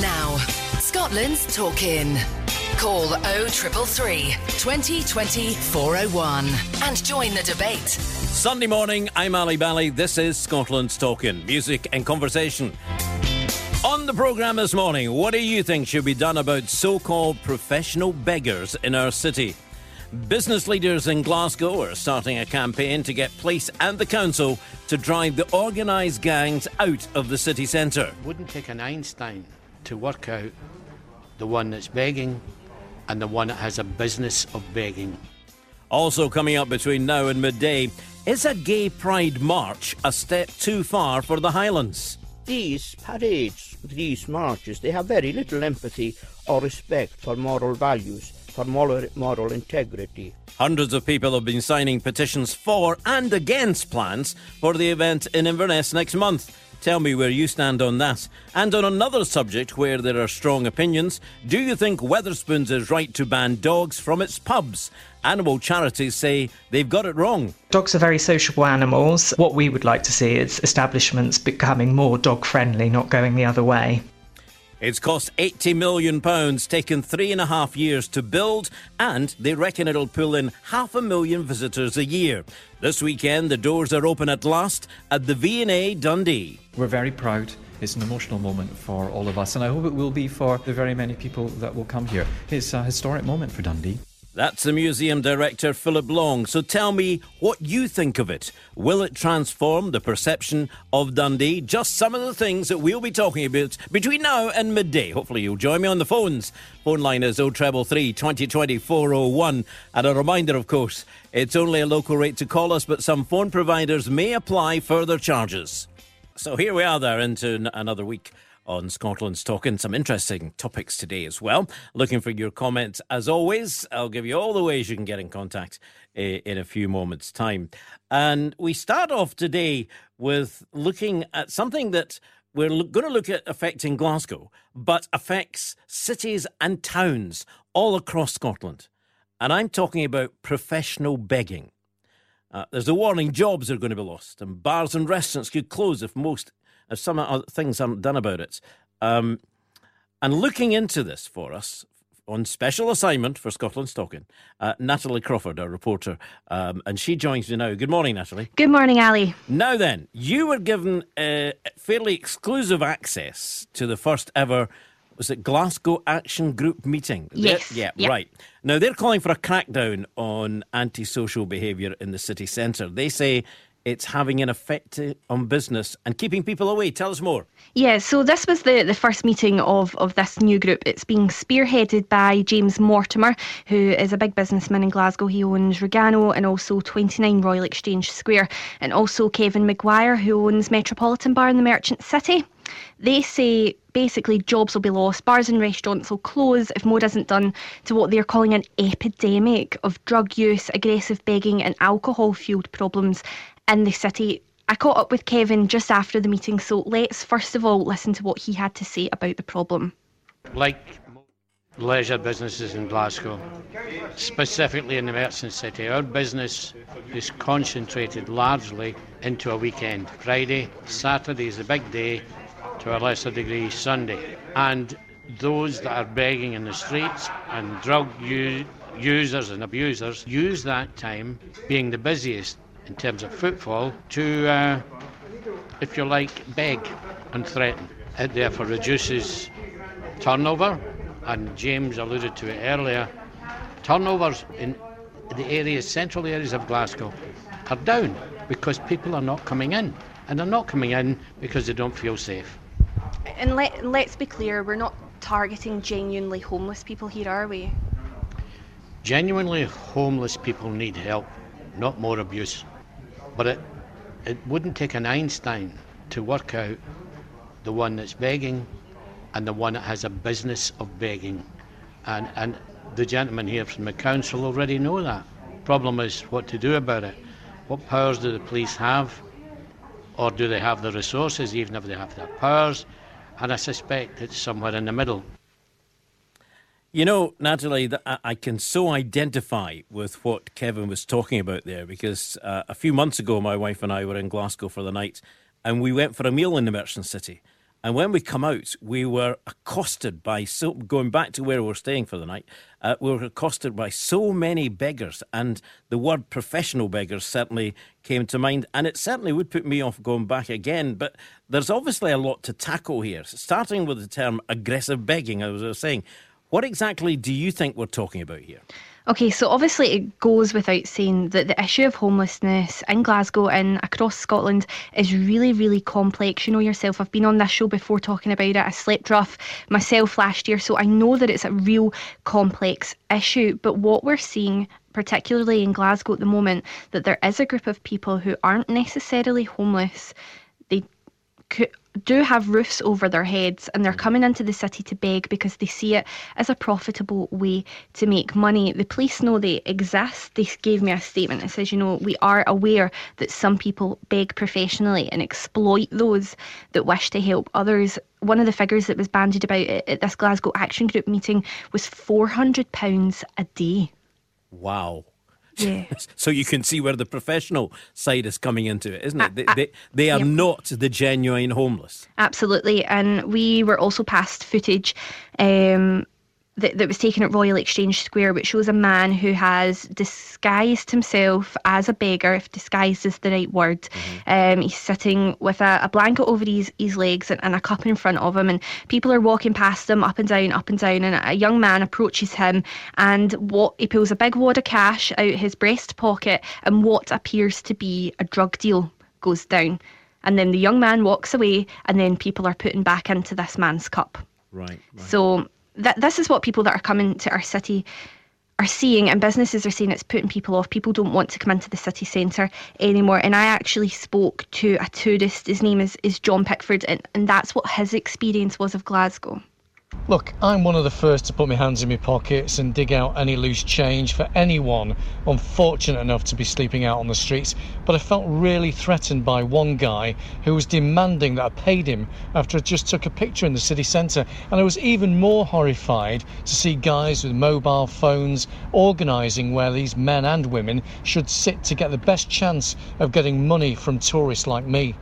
Now, Scotland's talking. Call 0333 2020 401 and join the debate. Sunday morning, I'm Ally Bally. This is Scotland's Talking, music and conversation. On the programme this morning, what do you think should be done about so called professional beggars in our city? Business leaders in Glasgow are starting a campaign to get police and the council to drive the organised gangs out of the city centre. Wouldn't take an Einstein to work out the one that's begging and the one that has a business of begging. Also coming up between now and midday, is a gay pride march a step too far for the Highlands? These parades, these marches, they have very little empathy or respect for moral values, for moral, moral integrity. Hundreds of people have been signing petitions for and against plans for the event in Inverness next month. Tell me where you stand on that. And on another subject where there are strong opinions, do you think Wetherspoons is right to ban dogs from its pubs? Animal charities say they've got it wrong. Dogs are very sociable animals. What we would like to see is establishments becoming more dog friendly, not going the other way. It's cost £80 million, taken three and a half years to build, and they reckon it'll pull in half a million visitors a year. This weekend, the doors are open at last at the V&A Dundee. We're very proud. It's an emotional moment for all of us, and I hope it will be for the very many people that will come here. It's a historic moment for Dundee. That's the museum director, Philip Long. So tell me what you think of it. Will it transform the perception of Dundee? Just some of the things that we'll be talking about between now and midday. Hopefully, you'll join me on the phones. Phone line is 0333 2020 401. And a reminder, of course, it's only a local rate to call us, but some phone providers may apply further charges. So here we are, there, into another week on Scotland's Talking. Some interesting topics today as well. Looking for your comments as always. I'll give you all the ways you can get in contact eh, in a few moments' time. And we start off today with looking at something that we're going to look at affecting Glasgow, but affects cities and towns all across Scotland. And I'm talking about professional begging. Uh, there's a warning jobs are going to be lost, and bars and restaurants could close if most some other things aren't done about it. Um, and looking into this for us on special assignment for Scotland's Talking, uh, Natalie Crawford, our reporter, um, and she joins me now. Good morning, Natalie. Good morning, Ally. Now then, you were given uh, fairly exclusive access to the first ever. Was it Glasgow Action Group meeting? Yes. yeah, yep. right. Now they're calling for a crackdown on antisocial behaviour in the city centre. They say it's having an effect eh, on business and keeping people away. Tell us more. Yeah, so this was the, the first meeting of, of this new group. It's being spearheaded by James Mortimer, who is a big businessman in Glasgow. He owns Rogano and also 29 Royal Exchange Square, and also Kevin Maguire, who owns Metropolitan Bar in the Merchant City. They say basically jobs will be lost, bars and restaurants will close if more isn't done to what they're calling an epidemic of drug use, aggressive begging, and alcohol fueled problems in the city. I caught up with Kevin just after the meeting, so let's first of all listen to what he had to say about the problem. Like leisure businesses in Glasgow, specifically in the Merchant City, our business is concentrated largely into a weekend. Friday, Saturday is a big day, to a lesser degree, Sunday. And those that are begging in the streets and drug u- users and abusers use that time, being the busiest in terms of footfall to, uh, if you like, beg and threaten. It therefore reduces turnover, and James alluded to it earlier. Turnovers in the areas, central areas of Glasgow, are down because people are not coming in, and they're not coming in because they don't feel safe. And let, let's be clear, we're not targeting genuinely homeless people here, are we? Genuinely homeless people need help, not more abuse. But it, it wouldn't take an Einstein to work out the one that's begging and the one that has a business of begging. And, and the gentleman here from the council already know that. Problem is what to do about it. What powers do the police have? Or do they have the resources, even if they have the powers? And I suspect it's somewhere in the middle. You know, Natalie, I can so identify with what Kevin was talking about there because uh, a few months ago, my wife and I were in Glasgow for the night and we went for a meal in the Merchant City. And when we come out, we were accosted by so going back to where we were staying for the night. Uh, we were accosted by so many beggars, and the word professional beggars certainly came to mind. And it certainly would put me off going back again. But there's obviously a lot to tackle here, starting with the term aggressive begging, as I was saying. What exactly do you think we're talking about here? Okay, so obviously it goes without saying that the issue of homelessness in Glasgow and across Scotland is really, really complex. You know yourself, I've been on this show before talking about it. I slept rough myself last year, so I know that it's a real complex issue. But what we're seeing particularly in Glasgow at the moment, that there is a group of people who aren't necessarily homeless. Do have roofs over their heads and they're coming into the city to beg because they see it as a profitable way to make money. The police know they exist. They gave me a statement that says, you know, we are aware that some people beg professionally and exploit those that wish to help others. One of the figures that was bandied about at this Glasgow Action Group meeting was £400 a day. Wow. Yeah. so you can see where the professional side is coming into it, isn't it? They, they, they are not the genuine homeless. Absolutely. And we were also passed footage um, that, that was taken at Royal Exchange Square, which shows a man who has disguised himself as a beggar, if disguised is the right word. Mm-hmm. Um, he's sitting with a, a, blanket over his, his legs and, and, a cup in front of him, and people are walking past him up and down, up and down. And a young man approaches him, and what he pulls a big wad of cash out his breast pocket, and what appears to be a drug deal goes down. And then the young man walks away, and then people are putting back into this man's cup. Right. right. So that this is what people that are coming to our city are seeing and businesses are saying it's putting people off. People don't want to come into the city centre anymore. And I actually spoke to a tourist, his name is, is John Pickford, and, and that's what his experience was of Glasgow. Look, I'm one of the first to put my hands in my pockets and dig out any loose change for anyone unfortunate enough to be sleeping out on the streets, but I felt really threatened by one guy who was demanding that I paid him after I just took a picture in the city centre. And I was even more horrified to see guys with mobile phones organising where these men and women should sit to get the best chance of getting money from tourists like me.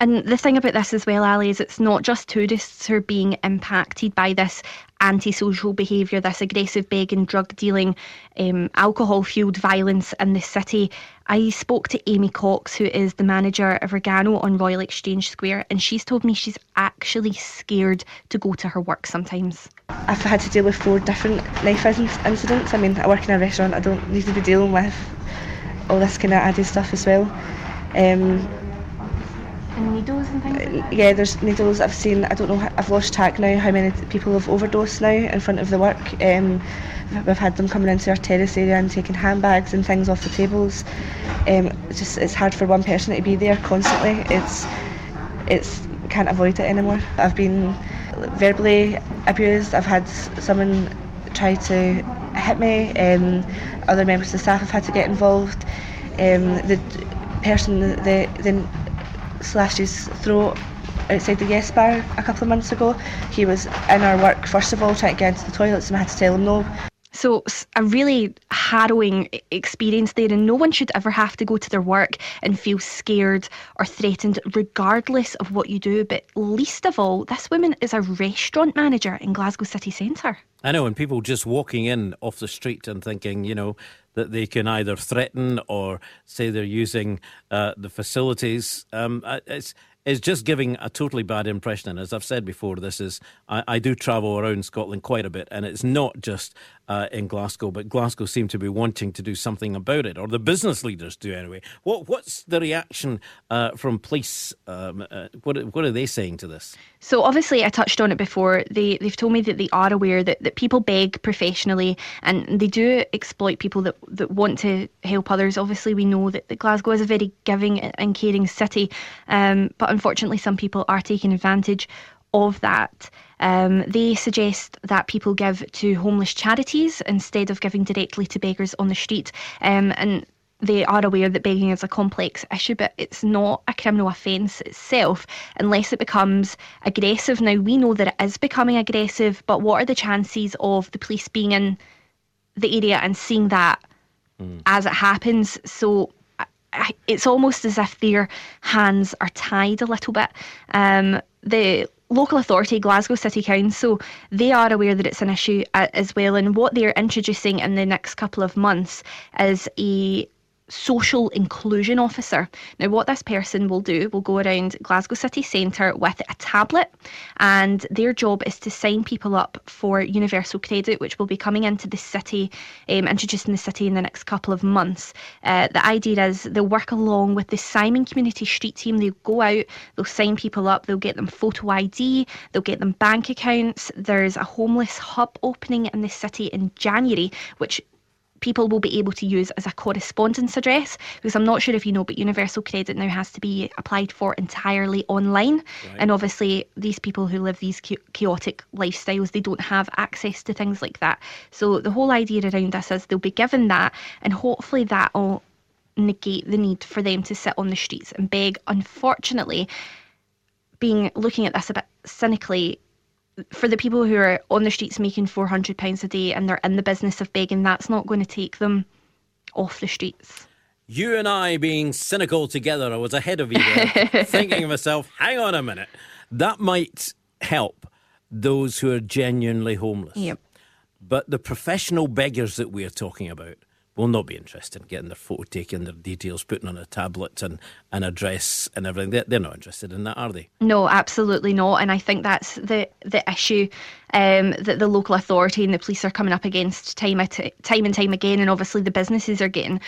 And the thing about this as well, Ally, is it's not just tourists who are being impacted by this antisocial behaviour, this aggressive begging, drug dealing, um, alcohol fueled violence in the city. I spoke to Amy Cox, who is the manager of Rogano on Royal Exchange Square, and she's told me she's actually scared to go to her work sometimes. I've had to deal with four different knife incidents. I mean, I work in a restaurant, I don't need to be dealing with all this kind of added stuff as well. Um, needles and things that? Yeah, there's needles. I've seen, I don't know, I've lost track now how many people have overdosed now in front of the work. Um, we've had them coming into our terrace area and taking handbags and things off the tables. Um, it's just it's hard for one person to be there constantly. It's it's can't avoid it anymore. I've been verbally abused. I've had someone try to hit me. Um, other members of the staff have had to get involved. Um, the person, the, the slashed his throat outside the Yes Bar a couple of months ago. He was in our work, first of all, trying to get into the toilets, and I had to tell him no. So, a really harrowing experience there, and no one should ever have to go to their work and feel scared or threatened, regardless of what you do. But least of all, this woman is a restaurant manager in Glasgow city centre. I know, and people just walking in off the street and thinking, you know, that they can either threaten or say they're using uh, the facilities. Um, it's just giving a totally bad impression. And as I've said before, this is I, I do travel around Scotland quite a bit, and it's not just uh, in Glasgow, but Glasgow seem to be wanting to do something about it, or the business leaders do anyway. What what's the reaction uh, from police? Um, uh, what what are they saying to this? So obviously, I touched on it before. They they've told me that they are aware that, that people beg professionally, and they do exploit people that that want to help others. Obviously, we know that, that Glasgow is a very giving and caring city, um, but unfortunately, some people are taking advantage of that. Um, they suggest that people give to homeless charities instead of giving directly to beggars on the street. Um, and they are aware that begging is a complex issue, but it's not a criminal offence itself unless it becomes aggressive. Now, we know that it is becoming aggressive, but what are the chances of the police being in the area and seeing that mm. as it happens? So it's almost as if their hands are tied a little bit. Um, the local authority, Glasgow City Council, they are aware that it's an issue uh, as well. And what they're introducing in the next couple of months is a social inclusion officer. Now, what this person will do will go around Glasgow city centre with a tablet, and their job is to sign people up for universal credit, which will be coming into the city, um, introduced in the city in the next couple of months. Uh, the idea is they'll work along with the Simon Community Street team. They'll go out, they'll sign people up, they'll get them photo ID, they'll get them bank accounts. There's a homeless hub opening in the city in January, which people will be able to use as a correspondence address because I'm not sure if you know, but Universal Credit now has to be applied for entirely online. Right. And obviously, these people who live these chaotic lifestyles, they don't have access to things like that. So the whole idea around this is they'll be given that, and hopefully that will negate the need for them to sit on the streets and beg. Unfortunately, being looking at this a bit cynically, for the people who are on the streets making £400 a day and they're in the business of begging, that's not going to take them off the streets. You and I being cynical together, I was ahead of you there, thinking of myself, hang on a minute, that might help those who are genuinely homeless. Yep. But the professional beggars that we're talking about, will not be interested in getting their photo taken, their details putting on a tablet and an address and everything. They're, they're not interested in that, are they? No, absolutely not. And I think that's the the issue um, that the local authority and the police are coming up against time time and time again. And obviously the businesses are getting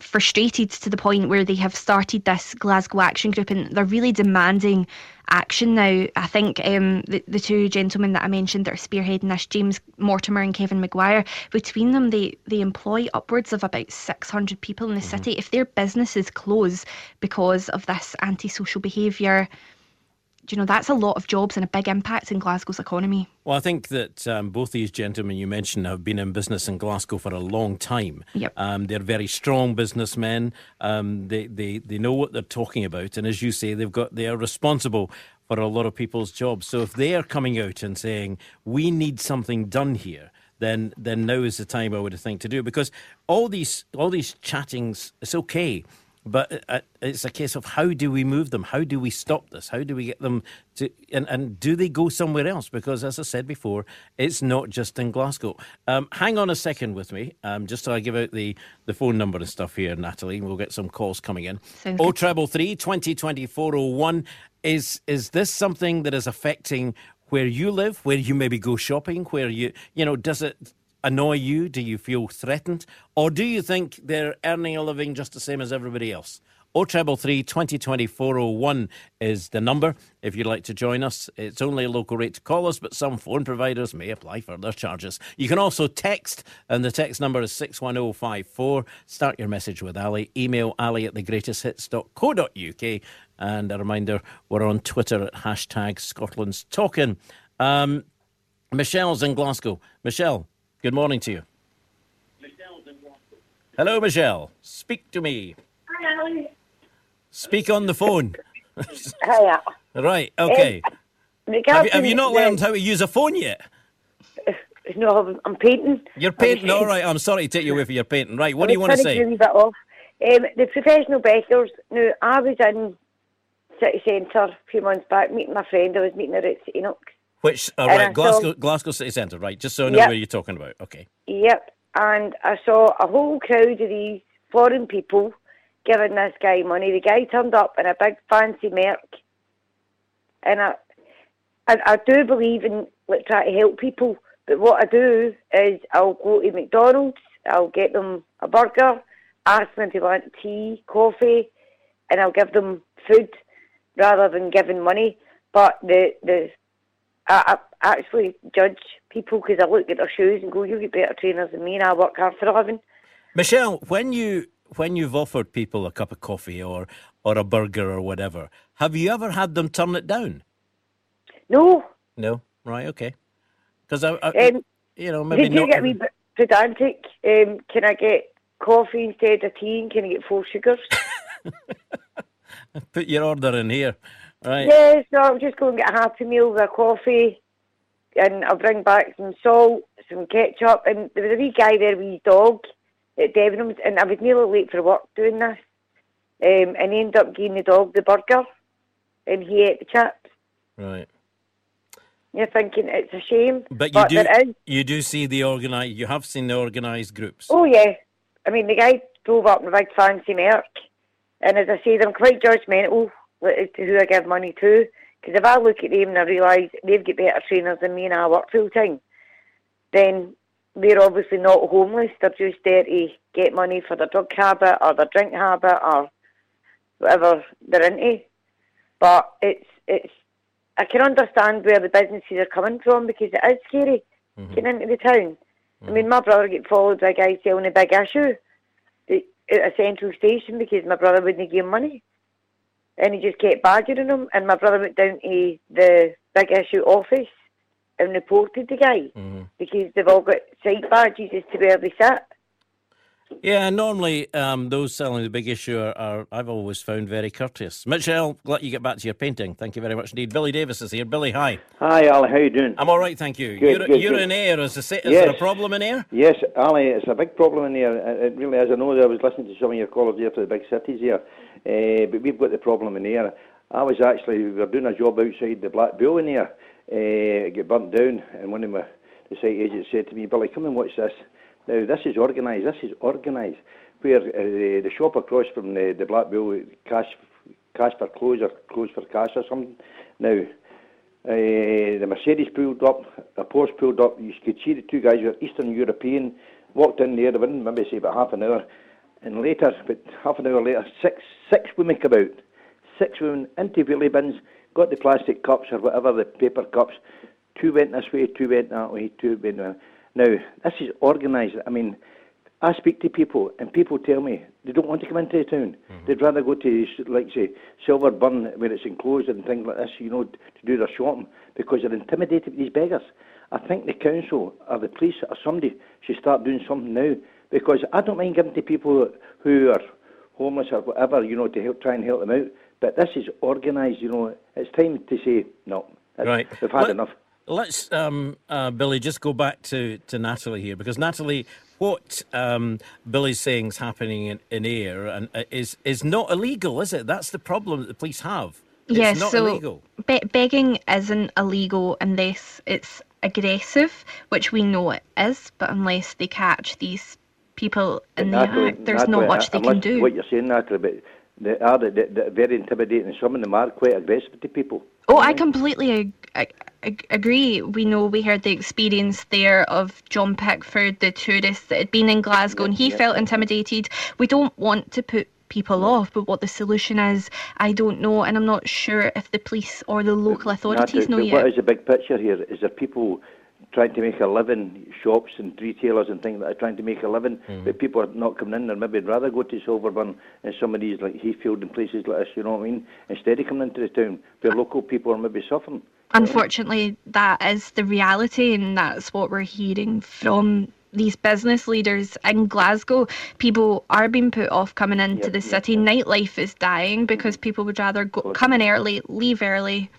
frustrated to the point where they have started this Glasgow Action Group and they're really demanding action now. I think um, the, the two gentlemen that I mentioned that are spearheading this, James Mortimer and Kevin Maguire, between them, they, they employ upwards of about 600 people in the mm-hmm. city. If their businesses close because of this antisocial behaviour, you know that's a lot of jobs and a big impact in Glasgow's economy. Well, I think that um, both these gentlemen you mentioned have been in business in Glasgow for a long time. Yep. Um, they're very strong businessmen. Um, they, they they know what they're talking about, and as you say, they've got they are responsible for a lot of people's jobs. So if they are coming out and saying we need something done here, then then now is the time I would think to do it because all these all these chattings it's okay but uh, it's a case of how do we move them? How do we stop this? How do we get them to, and, and do they go somewhere else? Because as I said before, it's not just in Glasgow. Um, hang on a second with me, um, just so I give out the, the phone number and stuff here, Natalie. We'll get some calls coming in. Oh, treble three, 2020 Is, is this something that is affecting where you live, where you maybe go shopping, where you, you know, does it annoy you? Do you feel threatened? Or do you think they're earning a living just the same as everybody else? O treble three twenty twenty four oh one is the number. If you'd like to join us, it's only a local rate to call us, but some phone providers may apply further charges. You can also text, and the text number is six one zero oh five four. Start your message with Ally. Email Ally at thegreatesthits.co.uk. And a reminder, we're on Twitter at hashtag Scotland's Talking. Um, Michelle's in Glasgow. Michelle, Good morning to you. Hello, Michelle. Speak to me. Hi, Speak on the phone. Hiya. right, okay. Um, have, you, have you not learned how to use a phone yet? No, I'm painting. You're painting, all right. I'm sorry to take you away for your painting. Right, what do you want to say? To off. Um, the professional beggars. Now, I was in city centre a few months back meeting my friend. I was meeting her at St Enoch's. Which, uh, right, Glasgow, saw, Glasgow City Centre, right? Just so I know yep. where you're talking about. Okay. Yep. And I saw a whole crowd of these foreign people giving this guy money. The guy turned up in a big fancy Merc. And I, I, I do believe in like trying to help people. But what I do is I'll go to McDonald's, I'll get them a burger, ask them if they want tea, coffee, and I'll give them food rather than giving money. But the, the I, I actually judge people because I look at their shoes and go, "You get better trainers than me," and I work hard for a living. Michelle, when you when you've offered people a cup of coffee or or a burger or whatever, have you ever had them turn it down? No. No. Right. Okay. Because I, I um, you know, maybe did you not. get me pedantic? Um, can I get coffee instead of tea? And can I get four sugars? Put your order in here. Right. Yes, no, I'll just go and get a happy meal with a coffee, and I'll bring back some salt, some ketchup, and there was a wee guy there with his dog at Debenhams, and I was nearly late for work doing this, um, and he ended up giving the dog the burger, and he ate the chips. Right. You're thinking it's a shame, But you do there is. you do see the organised You have seen the organised groups. Oh yeah, I mean the guy drove up in a big fancy Merc, and as I said, I'm quite judgmental to who I give money to. Because if I look at them and I realise they've got better trainers than me and I work full time, then they're obviously not homeless. They're just there to get money for their drug habit or their drink habit or whatever they're into. But it's it's I can understand where the businesses are coming from because it is scary mm-hmm. getting into the town. I mean, mm-hmm. my brother get followed by a guy selling a big issue at a central station because my brother wouldn't give him money. And he just kept badgering him. And my brother went down to the big issue office and reported the guy because they've all got site badges as to where they sit. Yeah, normally um, those selling the big issue are, are, I've always found very courteous. Michelle, let you get back to your painting. Thank you very much indeed. Billy Davis is here. Billy, hi. Hi, Ally. How you doing? I'm all right, thank you. Good, you're good, you're good. in Ayr. Is, the, is Yes. there a problem in Ayr? Yes, Ally, it's a big problem in here. It it really is. I know that I was listening to some of your callers here for the big cities here, uh, but we've got the problem in here. I was actually, we were doing a job outside the Black Bull in here. Uh, it got burnt down, and one of my the site agents said to me, Billy, come and watch this. Now, this is organised. This is organised. Where uh, the shop across from the, the Black Bull, cash, cash for clothes or clothes for cash or something. Now, uh, the Mercedes pulled up, a Porsche pulled up. You could see the two guys were Eastern European, walked in there within maybe say about half an hour, and later, but half an hour later, six six women come out, six women into wheelie bins, got the plastic cups or whatever the paper cups. Two went this way, two went that way, two went that. Now this is organised. I mean, I speak to people, and people tell me they don't want to come into the town. Mm-hmm. They'd rather go to, like, say, Silverburn, where it's enclosed and things like this, you know, to do their shopping, because they're intimidated by these beggars. I think the council or the police or somebody should start doing something now, because I don't mind giving to people who are homeless or whatever, you know, to help try and help them out. But this is organised, you know. It's time to say no. Right. We've had Let- enough. Let's, um, uh, Billy, just go back to, to Natalie here because Natalie, what um, Billy's saying is happening in, in Ayr and uh, is is not illegal, is it? That's the problem that the police have. It's yes, not so illegal. Be- begging isn't illegal unless it's aggressive, which we know it is, but unless they catch these people in the Natalie- act, there's Natalie, not much I- they I'm can do. What you're saying, Natalie, but they are they, they're very intimidating. Some of them are quite aggressive to people. Oh, I completely ag- ag- ag- agree. We know we heard the experience there of John Pickford, the tourist that had been in Glasgow, and he yeah. felt intimidated. We don't want to put people off, but what the solution is, I don't know, and I'm not sure if the police or the local authorities know yet. What is the big picture here? Is there people trying to make a living, shops and retailers and things that are trying to make a living, Mm-hmm. but people are not coming in there. Maybe they'd rather go to Silverburn and some of these like Heathfield and places like this, you know what I mean? Instead of coming into the town where local people are maybe suffering. Unfortunately, that is the reality, and that's what we're hearing from these business leaders in Glasgow. People are being put off coming into Yep, the yep, city. Nightlife is dying because people would rather go, come in early, leave early.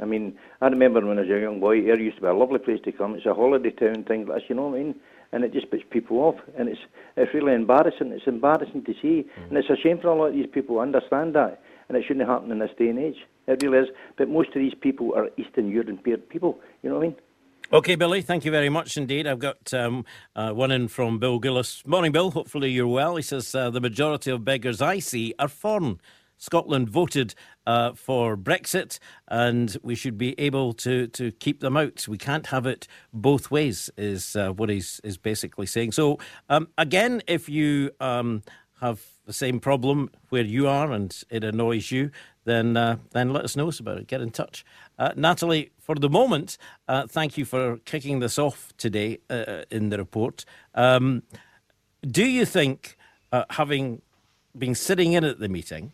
I mean, I remember when I was a young boy, here used to be a lovely place to come. It's a holiday town, things like this, you know what I mean? And it just puts people off, and it's it's really embarrassing. It's embarrassing to see, and it's a shame for a lot of these people. I understand that, and it shouldn't happen in this day and age. It really is. But most of these people are Eastern European people. You know what I mean? Okay, Billy, thank you very much indeed. I've got um, uh, one in from Bill Gillis. Morning, Bill. Hopefully you're well. He says uh, the majority of beggars I see are foreign. Scotland voted uh, for Brexit, and we should be able to, to keep them out. We can't have it both ways, is uh, what he's is basically saying. So, um, again, if you um, have the same problem where you are and it annoys you, then uh, then let us know about it. Get in touch. Uh, Natalie, for the moment, uh, thank you for kicking this off today uh, in the report. Um, do you think, uh, having been sitting in at the meeting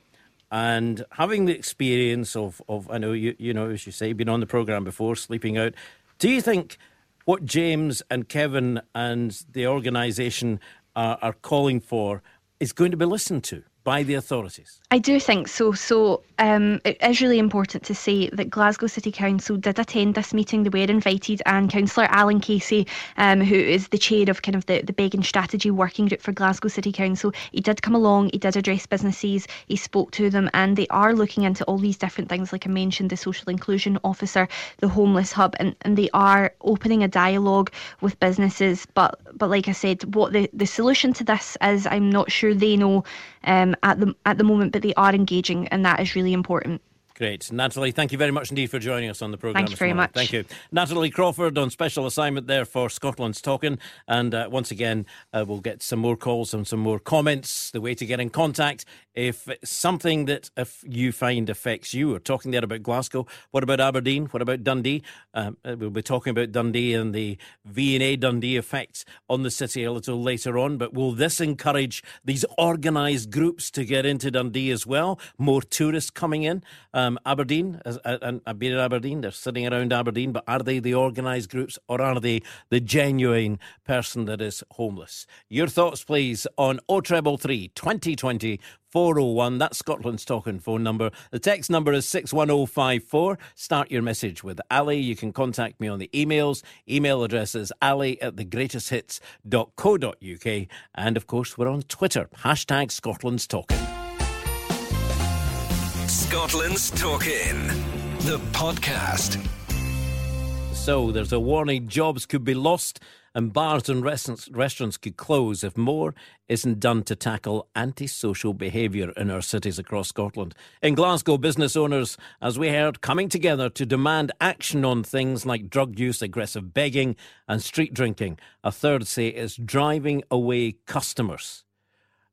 and having the experience of, of I know you, you know, as you say, been on the programme before, sleeping out, do you think what James and Kevin and the organisation are, are calling for is going to be listened to? By the authorities? I do think so. So um, it is really important to say that Glasgow City Council did attend this meeting. They were invited, and Councillor Alan Casey, um, who is the chair of kind of the, the begging strategy working group for Glasgow City Council, he did come along. He did address businesses. He spoke to them, and they are looking into all these different things. Like I mentioned, the social inclusion officer, the homeless hub, and, and they are opening a dialogue with businesses. But but like I said, what the, the solution to this is, I'm not sure they know um, at the at the moment, but they are engaging, and that is really important. Great. Natalie, thank you very much indeed for joining us on the programme. Thank you very much. Thank you. Natalie Crawford on special assignment there for Scotland's Talking. And uh, once again, uh, we'll get some more calls and some more comments. The way to get in contact if something that if you find affects you. We're talking there about Glasgow. What about Aberdeen? What about Dundee? Um, uh, we'll be talking about Dundee and the V&A Dundee effects on the city a little later on. But will this encourage these organised groups to get into Dundee as well? More tourists coming in? Um, um, Aberdeen, uh, and I've been in Aberdeen, they're sitting around Aberdeen, but are they the organised groups or are they the genuine person that is homeless? Your thoughts, please, on 0333 2020 401. That's Scotland's talking phone number. The text number is 61054. Start your message with Ally. You can contact me on the emails. Email address is ally at thegreatesthits.co.uk. And of course, we're on Twitter. Hashtag Scotland's talking. Scotland's Talking, the podcast. So there's a warning jobs could be lost and bars and restaurants, could close if more isn't done to tackle antisocial behaviour in our cities across Scotland. In Glasgow, business owners, as we heard, coming together to demand action on things like drug use, aggressive begging, and street drinking. A third say it's driving away customers.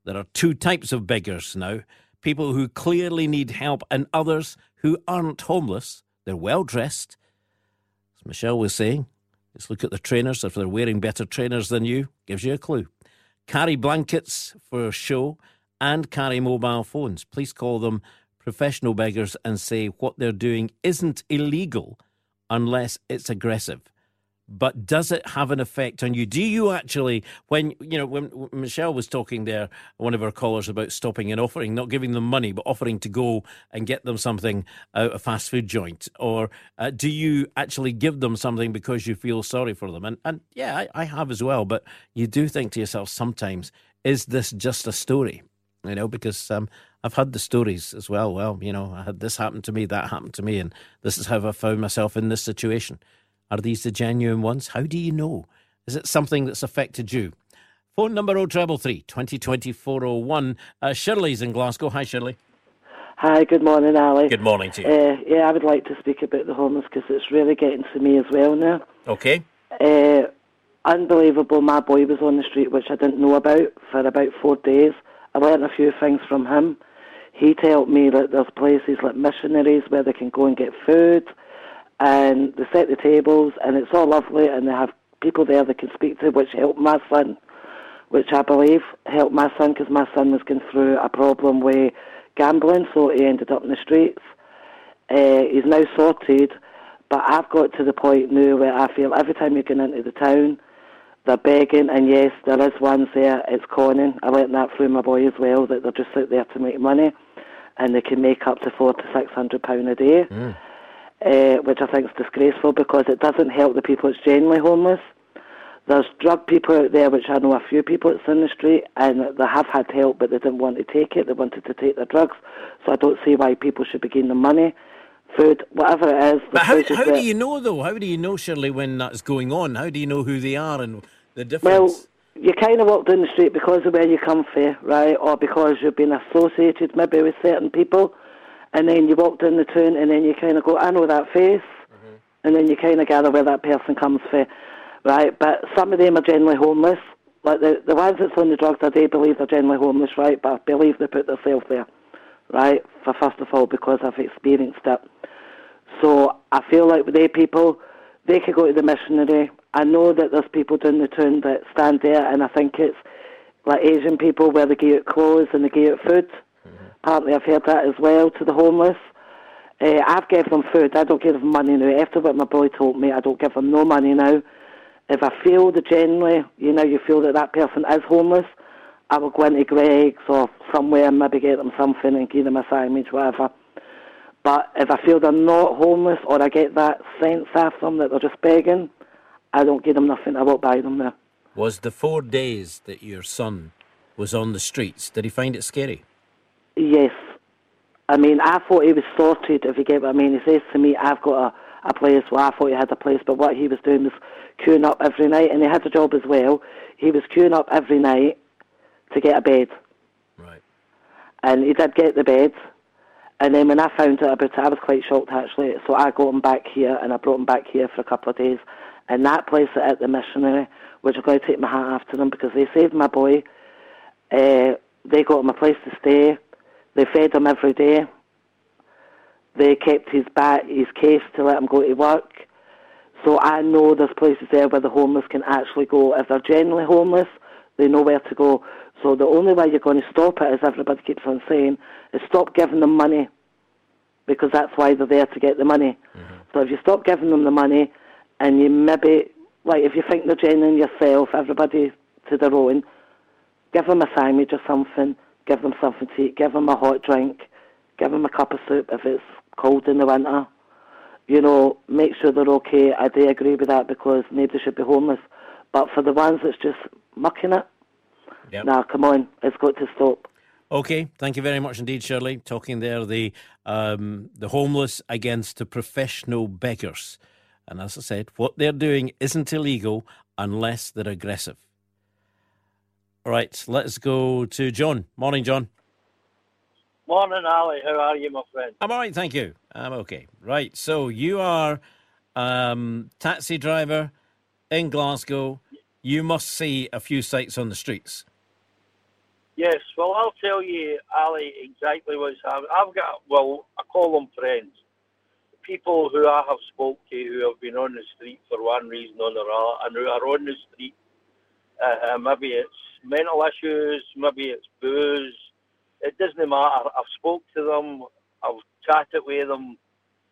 There are two types of beggars now people who clearly need help, and others who aren't homeless. They're well dressed. As Michelle was saying, just look at the trainers. If they're wearing better trainers than you, gives you a clue. Carry blankets for show and carry mobile phones. Please call them professional beggars and say what they're doing isn't illegal unless it's aggressive but does it have an effect on you? Do you actually, when you know, when Michelle was talking there, one of our callers about stopping and offering, not giving them money, but offering to go and get them something out a fast food joint, or uh, do you actually give them something because you feel sorry for them? And and yeah, I, I have as well. But you do think to yourself sometimes, is this just a story? You know, because um, I've had the stories as well. Well, you know, I had this happen to me, that happened to me, and this is how I found myself in this situation. Are these the genuine ones? How do you know? Is it something that's affected you? Phone number 0333 2020 401. Uh, Shirley's in Glasgow. Hi, Shirley. Hi, good morning, Ally. Good morning to you. Uh, yeah, I would like to speak about the homeless because it's really getting to me as well now. Okay. Uh, unbelievable. My boy was on the street, which I didn't know about, for about four days. I learned a few things from him. He told me that there's places like missionaries where they can go and get food and they set the tables, and it's all lovely, and they have people there they can speak to, which helped my son, which I believe helped my son because my son was going through a problem with gambling, so he ended up in the streets. Uh, he's now sorted, but I've got to the point now where I feel every time you're going into the town, they're begging, and yes, there is ones there, it's conning. I learnt that through my boy as well, that they're just out there to make money, and they can make up to four to six hundred pound a day. Mm uh, which I think is disgraceful because it doesn't help the people that's genuinely homeless. There's drug people out there, which I know a few people that's in the street, and they have had help, but they didn't want to take it. They wanted to take their drugs. So I don't see why people should be getting the money, food, whatever it is. But how, how do you know, though? How do you know, Shirley, when that's going on? How do you know who they are and the difference? Well, you kind of walk down the street because of where you come from, right? Or because you've been associated maybe with certain people and then you walk down the town, and then you kind of go, I know that face, mm-hmm. and then you kind of gather where that person comes from, right? But some of them are generally homeless. Like the the ones that's on the drugs, I do believe they're generally homeless, right? But I believe they put themselves there, right? For first of all, because I've experienced it. So I feel like with they people, they could go to the missionary. I know that there's people down the town that stand there, and I think it's like Asian people where they give out clothes and they give out food. Apparently, I've heard that as well to the homeless. Uh, I've given them food. I don't give them money now. After what my boy told me, I don't give them no money now. If I feel that genuinely, you know, you feel that that person is homeless, I will go into Greggs or somewhere and maybe get them something and give them a sandwich, whatever. But if I feel they're not homeless or I get that sense after them that they're just begging, I don't give them nothing. I won't buy them there. Was the four days that your son was on the streets, did he find it scary? Yes. I mean, I thought he was sorted, if you get what I mean. He says to me, I've got a, a place. Well, I thought he had a place, but what he was doing was queuing up every night, and he had a job as well. He was queuing up every night to get a bed. Right. And he did get the bed. And then when I found out about it, I was quite shocked actually. So I got him back here, and I brought him back here for a couple of days. And that place at the missionary, which I'm going to take my hat off to them because they saved my boy. Uh, they got him a place to stay. They fed him every day. They kept his back, his case to let him go to work. So I know there's places there where the homeless can actually go. If they're generally homeless, they know where to go. So the only way you're going to stop it, as everybody keeps on saying, is stop giving them money, because that's why they're there to get the money. Mm-hmm. So if you stop giving them the money, and you maybe, like, if you think they're genuine yourself, everybody to their own, give them a sandwich or something, give them something to eat, give them a hot drink, give them a cup of soup if it's cold in the winter. You know, make sure they're okay. I do agree with that because nobody should be homeless. But for the ones that's just mucking it, Yep. now come on, it's got to stop. Okay, thank you very much indeed, Shirley. Talking there, the um, the homeless against the professional beggars, and as I said, what they're doing isn't illegal unless they're aggressive. All right, let's go to John. Morning, John. Morning, Ally. How are you, my friend? I'm all right, thank you. I'm okay. Right, so you are um, taxi driver in Glasgow. You must see a few sights on the streets. Yes, well, I'll tell you, Ally, exactly what's happening. I've got, well, I call them friends. People who I have spoke to who have been on the street for one reason or another and who are on the street. Uh, maybe it's mental issues, maybe it's booze. It doesn't matter. I've spoke to them. I've chatted with them.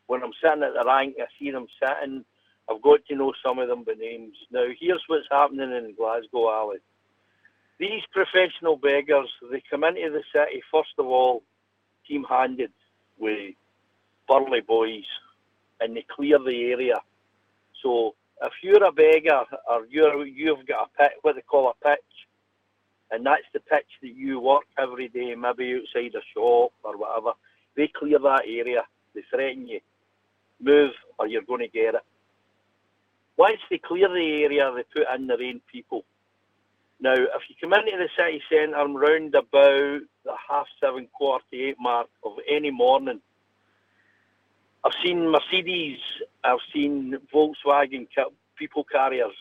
When I'm sitting at the rank, I see them sitting. I've got to know some of them by names. Now, here's what's happening in Glasgow, Ally. These professional beggars, they come into the city, first of all, team handed with burly boys, and they clear the area. So if you're a beggar or you're, you've got a pit, what they call a pitch, and that's the pitch that you work every day, maybe outside a shop or whatever, they clear that area. They threaten you, move or you're going to get it. Once they clear the area, they put in their own people. Now, if you come into the city centre round about the half seven, quarter to eight mark of any morning, I've seen Mercedes, I've seen Volkswagen people carriers.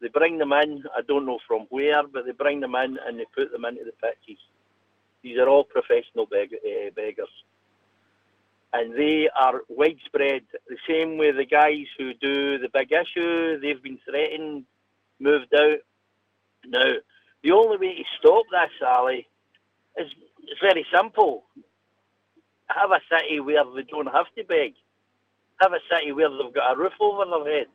They bring them in, I don't know from where, but they bring them in and they put them into the pitches. These are all professional beg- uh, beggars. And they are widespread. The same with the guys who do the big issue, they've been threatened, moved out. Now, the only way to stop this, Ally, is it's very simple. Have a city where they don't have to beg. Have a city where they've got a roof over their head.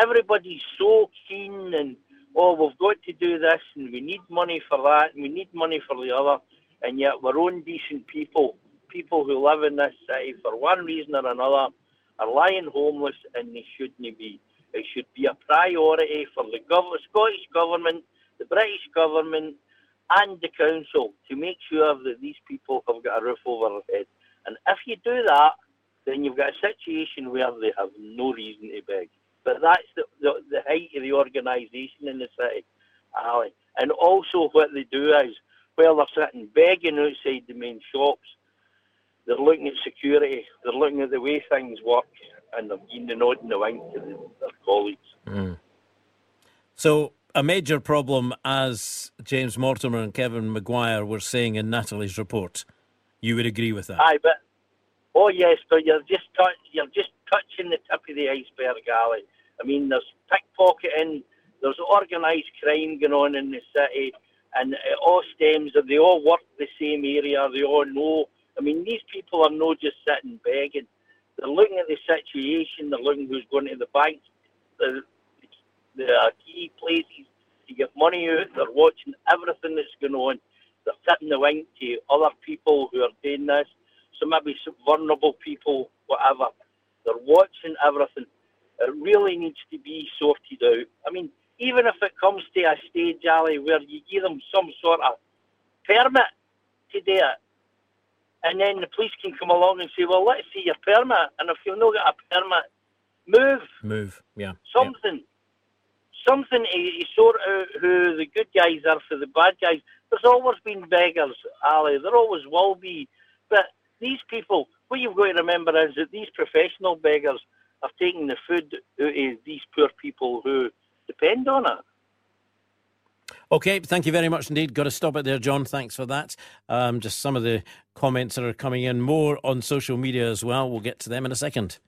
Everybody's so keen and, oh, we've got to do this and we need money for that and we need money for the other. And yet we're own decent people, people who live in this city for one reason or another, are lying homeless and they shouldn't be. It should be a priority for the gov- Scottish Government, the British Government, and the Council to make sure that these people have got a roof over their head. And if you do that, then you've got a situation where they have no reason to beg. But that's the, the, the height of the organisation in the city, Ally. And also what they do is, while they're sitting begging outside the main shops, they're looking at security, they're looking at the way things work, and they're giving the nod and the wink to the, their colleagues. Mm. So, a major problem, as James Mortimer and Kevin Maguire were saying in Natalie's report, you would agree with that? Aye, but oh yes, but you're just touch, you're just touching the tip of the iceberg, Ally. I mean, there's pickpocketing, there's organised crime going on in the city, and it all stems that they all work the same area. They all know. I mean, these people are not just sitting begging. They're looking at the situation. They're looking who's going to the bank, the, the uh, key places to get money out. They're watching everything that's going on. They're tipping the wink to other people who are doing this. So maybe vulnerable people, whatever. They're watching everything. It really needs to be sorted out. I mean, even if it comes to a stage, Ally, where you give them some sort of permit to do it, and then the police can come along and say, well, let's see your permit. And if you've not got a permit, move. Move, yeah. Something. Something to, to sort out who the good guys are for the bad guys. There's always been beggars, Ally. There always will be. But these people, what you've got to remember is that these professional beggars are taking the food out of these poor people who depend on it. Okay, thank you very much indeed. Got to stop it there, John. Thanks for that. Um, just some of the comments that are coming in, more on social media as well. We'll get to them in a second.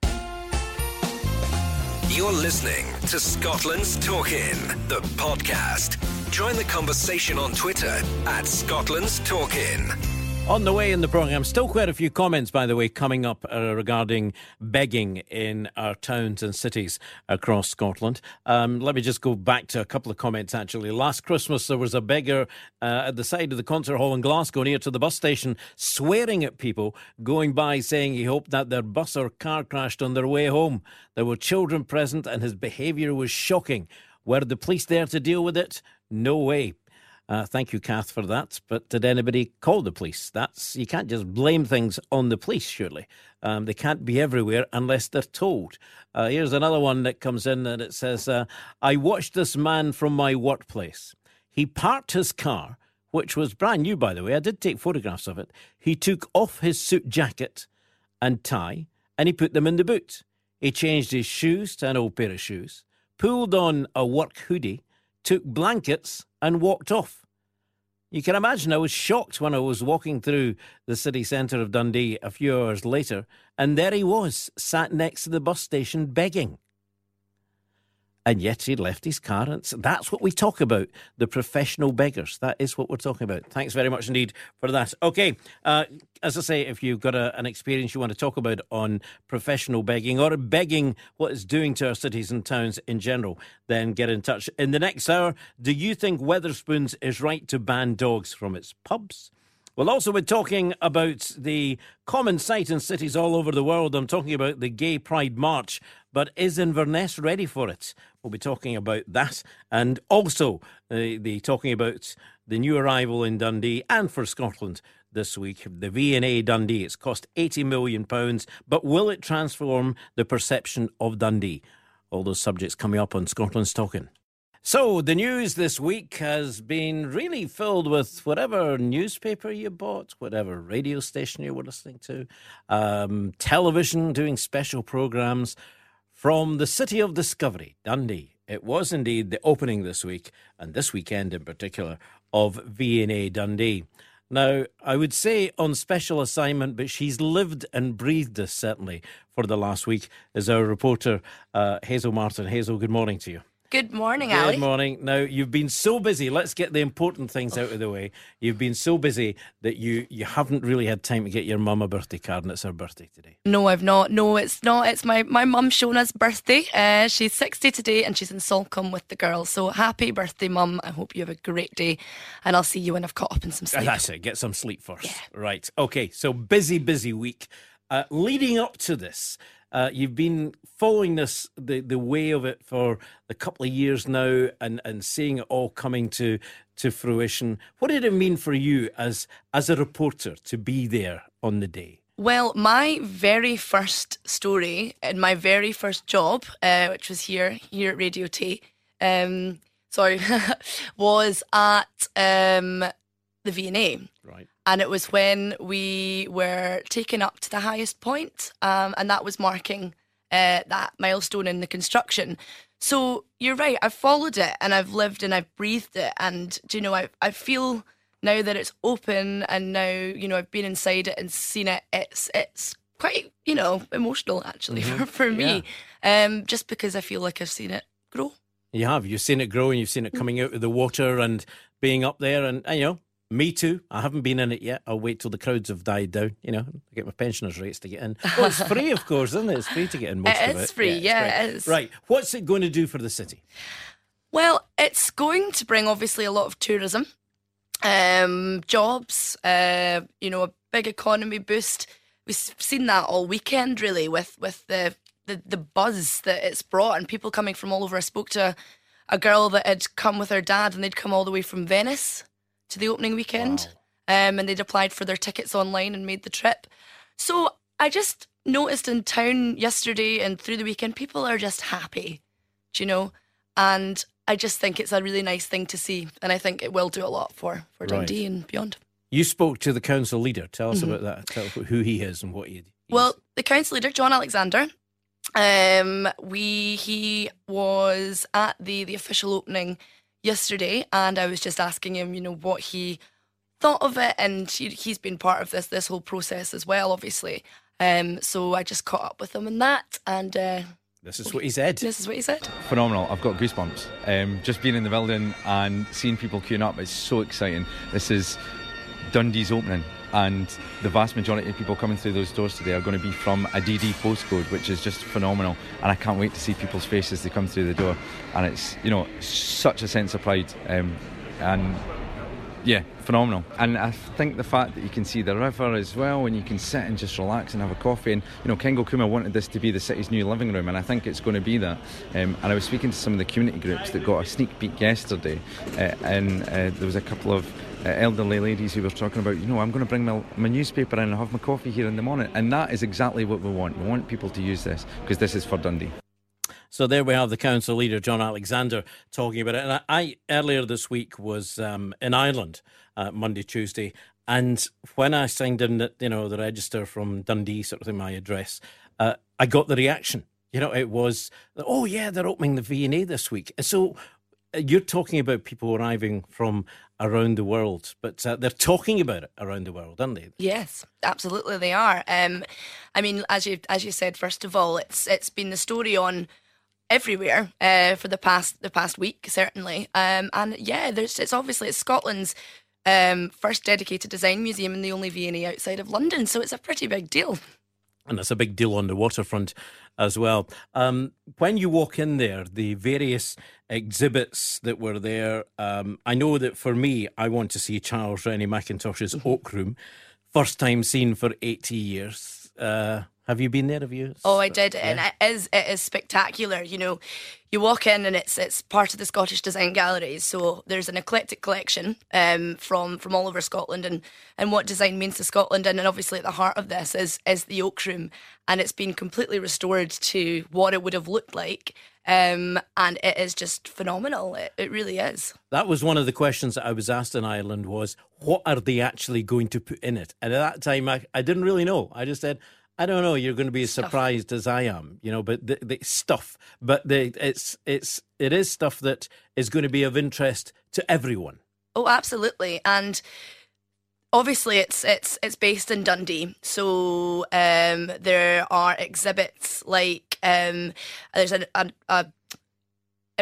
You're listening to Scotland's Talkin, the podcast. Join the conversation on Twitter at Scotland's Talkin. On the way in the programme, still quite a few comments, by the way, coming up uh, regarding begging in our towns and cities across Scotland. Um, let me just go back to a couple of comments, actually. Last Christmas, there was a beggar uh, at the side of the concert hall in Glasgow, near to the bus station, swearing at people going by, saying he hoped that their bus or car crashed on their way home. There were children present, and his behaviour was shocking. Were the police there to deal with it? No way. Uh, thank you, Kath, for that. But did anybody call the police? That's you can't just blame things on the police. Surely um, they can't be everywhere unless they're told. Uh, here's another one that comes in and it says, uh, "I watched this man from my workplace. He parked his car, which was brand new, by the way. I did take photographs of it. He took off his suit jacket and tie, and he put them in the boot. He changed his shoes to an old pair of shoes, pulled on a work hoodie." Took blankets and walked off. You can imagine I was shocked when I was walking through the city centre of Dundee a few hours later, and there he was, sat next to the bus station begging and yet he left his car. And that's what we talk about the professional beggars. That is what we're talking about. Thanks very much indeed for that. Okay, uh, as I say, if you've got a, an experience you want to talk about on professional begging or begging what it's doing to our cities and towns in general, then get in touch. In the next hour, do you think Wetherspoons is right to ban dogs from its pubs? We'll also be talking about the common sight in cities all over the world. I'm talking about the Gay Pride March, but is Inverness ready for it? We'll be talking about that and also uh, the talking about the new arrival in Dundee and for Scotland this week, the V&A Dundee. It's cost 80 million pounds, but will it transform the perception of Dundee? All those subjects coming up on Scotland's Talking. So, the news this week has been really filled with whatever newspaper you bought, whatever radio station you were listening to, um, television doing special programs from the city of discovery, Dundee. It was indeed the opening this week, and this weekend in particular, of V&A Dundee. Now, I would say on special assignment, but she's lived and breathed this certainly for the last week, is our reporter, uh, Hazel Martin. Hazel, good morning to you. Good morning, Good Ally. morning. Now you've been so busy. Let's get the important things out of the way. You've been so busy that you you haven't really had time to get your mum a birthday card, and it's her birthday today. No, I've not. No, it's not. It's my my mum Shona's birthday. Uh, she's sixty today, and she's in Salcombe with the girls. So happy birthday, mum! I hope you have a great day, and I'll see you when I've caught up in some sleep. That's it. Get some sleep first. Right. Okay. So busy, busy week. Uh, leading up to this, uh, you've been following this the, the way of it for a couple of years now, and, and seeing it all coming to to fruition. What did it mean for you as as a reporter to be there on the day? Well, my very first story and my very first job, uh, which was here here at Radio Tay, um, sorry, was at um, the V&A. Right. And it was when we were taken up to the highest point, um, and that was marking uh, that milestone in the construction. So you're right. I've followed it, and I've lived and I've breathed it, and do you know, I I feel now that it's open, and now you know I've been inside it and seen it. It's it's quite you know emotional actually Mhm. for, for me, um, just because I feel like I've seen it grow. You have. You've seen it grow, and you've seen it coming out of the water and being up there, and, and you know. Me too. I haven't been in it yet. I'll wait till the crowds have died down. You know, get my pensioners' rates to get in. Well, it's free, of course, isn't it? It's free to get in most of It of it. is free, it's yeah, great. it is. Right. What's it going to do for the city? Well, it's going to bring obviously a lot of tourism, um, jobs, uh, you know, a big economy boost. We've seen that all weekend, really, with with the the, the buzz that it's brought and people coming from all over. I spoke to a girl that had come with her dad and they'd come all the way from Venice to the opening weekend, um, and they'd applied for their tickets online and made the trip. So I just noticed in town yesterday and through the weekend, people are just happy, do you know? And I just think it's a really nice thing to see, and I think it will do a lot for for Right. Dundee and beyond. You spoke to the council leader. Tell us Mhm. about that. Tell who he is and what he. Well, the council leader, John Alexander, um, we he was at the the official opening yesterday, and I was just asking him, you know, what he thought of it, and he, he's been part of this this whole process as well, obviously. Um, so I just caught up with him on that, and uh, This is what he said. this is what he said. phenomenal. I've got goosebumps. Um, just being in the building and seeing people queuing up is so exciting. This is Dundee's opening, and the vast majority of people coming through those doors today are going to be from a DD postcode, which is just phenomenal. And I can't wait to see people's faces as they come through the door. And it's you know such a sense of pride, um, and yeah, phenomenal. And I think the fact that you can see the river as well, and you can sit and just relax and have a coffee. And you know, Kengo Kuma wanted this to be the city's new living room, and I think it's going to be that. Um, and I was speaking to some of the community groups that got a sneak peek yesterday, uh, and uh, there was a couple of elderly ladies who were talking about, you know, I'm going to bring my, my newspaper in and have my coffee here in the morning. And that is exactly what we want. We want people to use this because this is for Dundee. So there we have the council leader, John Alexander, talking about it. And I, I earlier this week was um, in Ireland, uh, Monday, Tuesday, and when I signed in, the, you know, the register from Dundee, sort of thing, my address, uh, I got the reaction. You know, it was, oh yeah, they're opening the V and A this week. So uh, you're talking about people arriving from around the world, but uh, they're talking about it around the world, aren't they? Yes, absolutely they are. Um, I mean, as you as you said, first of all, it's it's been the story on everywhere uh, for the past the past week, certainly. Um, and yeah, there's it's obviously it's Scotland's um, first dedicated design museum and the only V&A outside of London, so it's a pretty big deal. And it's a big deal on the waterfront as well. Um, when you walk in there, the various exhibits that were there, um, I know that for me, I want to see Charles Rennie Mackintosh's Oak Room. First time seen for 80 years. Uh, have you been there? Have you? Oh, I did, and it is it is spectacular. You know, you walk in and it's it's part of the Scottish Design Galleries. So there's an eclectic collection um, from from all over Scotland and and what design means to Scotland. And then obviously at the heart of this is is the Oak Room, and it's been completely restored to what it would have looked like. Um, and it is just phenomenal. It, it really is. That was one of the questions that I was asked in Ireland was, what are they actually going to put in it? And at that time, I, I didn't really know. I just said, I don't know. You're going to be as surprised as I am, you know. But the, the stuff, but the it's it's it is stuff that is going to be of interest to everyone. Oh, absolutely. And obviously it's it's it's based in Dundee. So um there are exhibits like um there's an a, a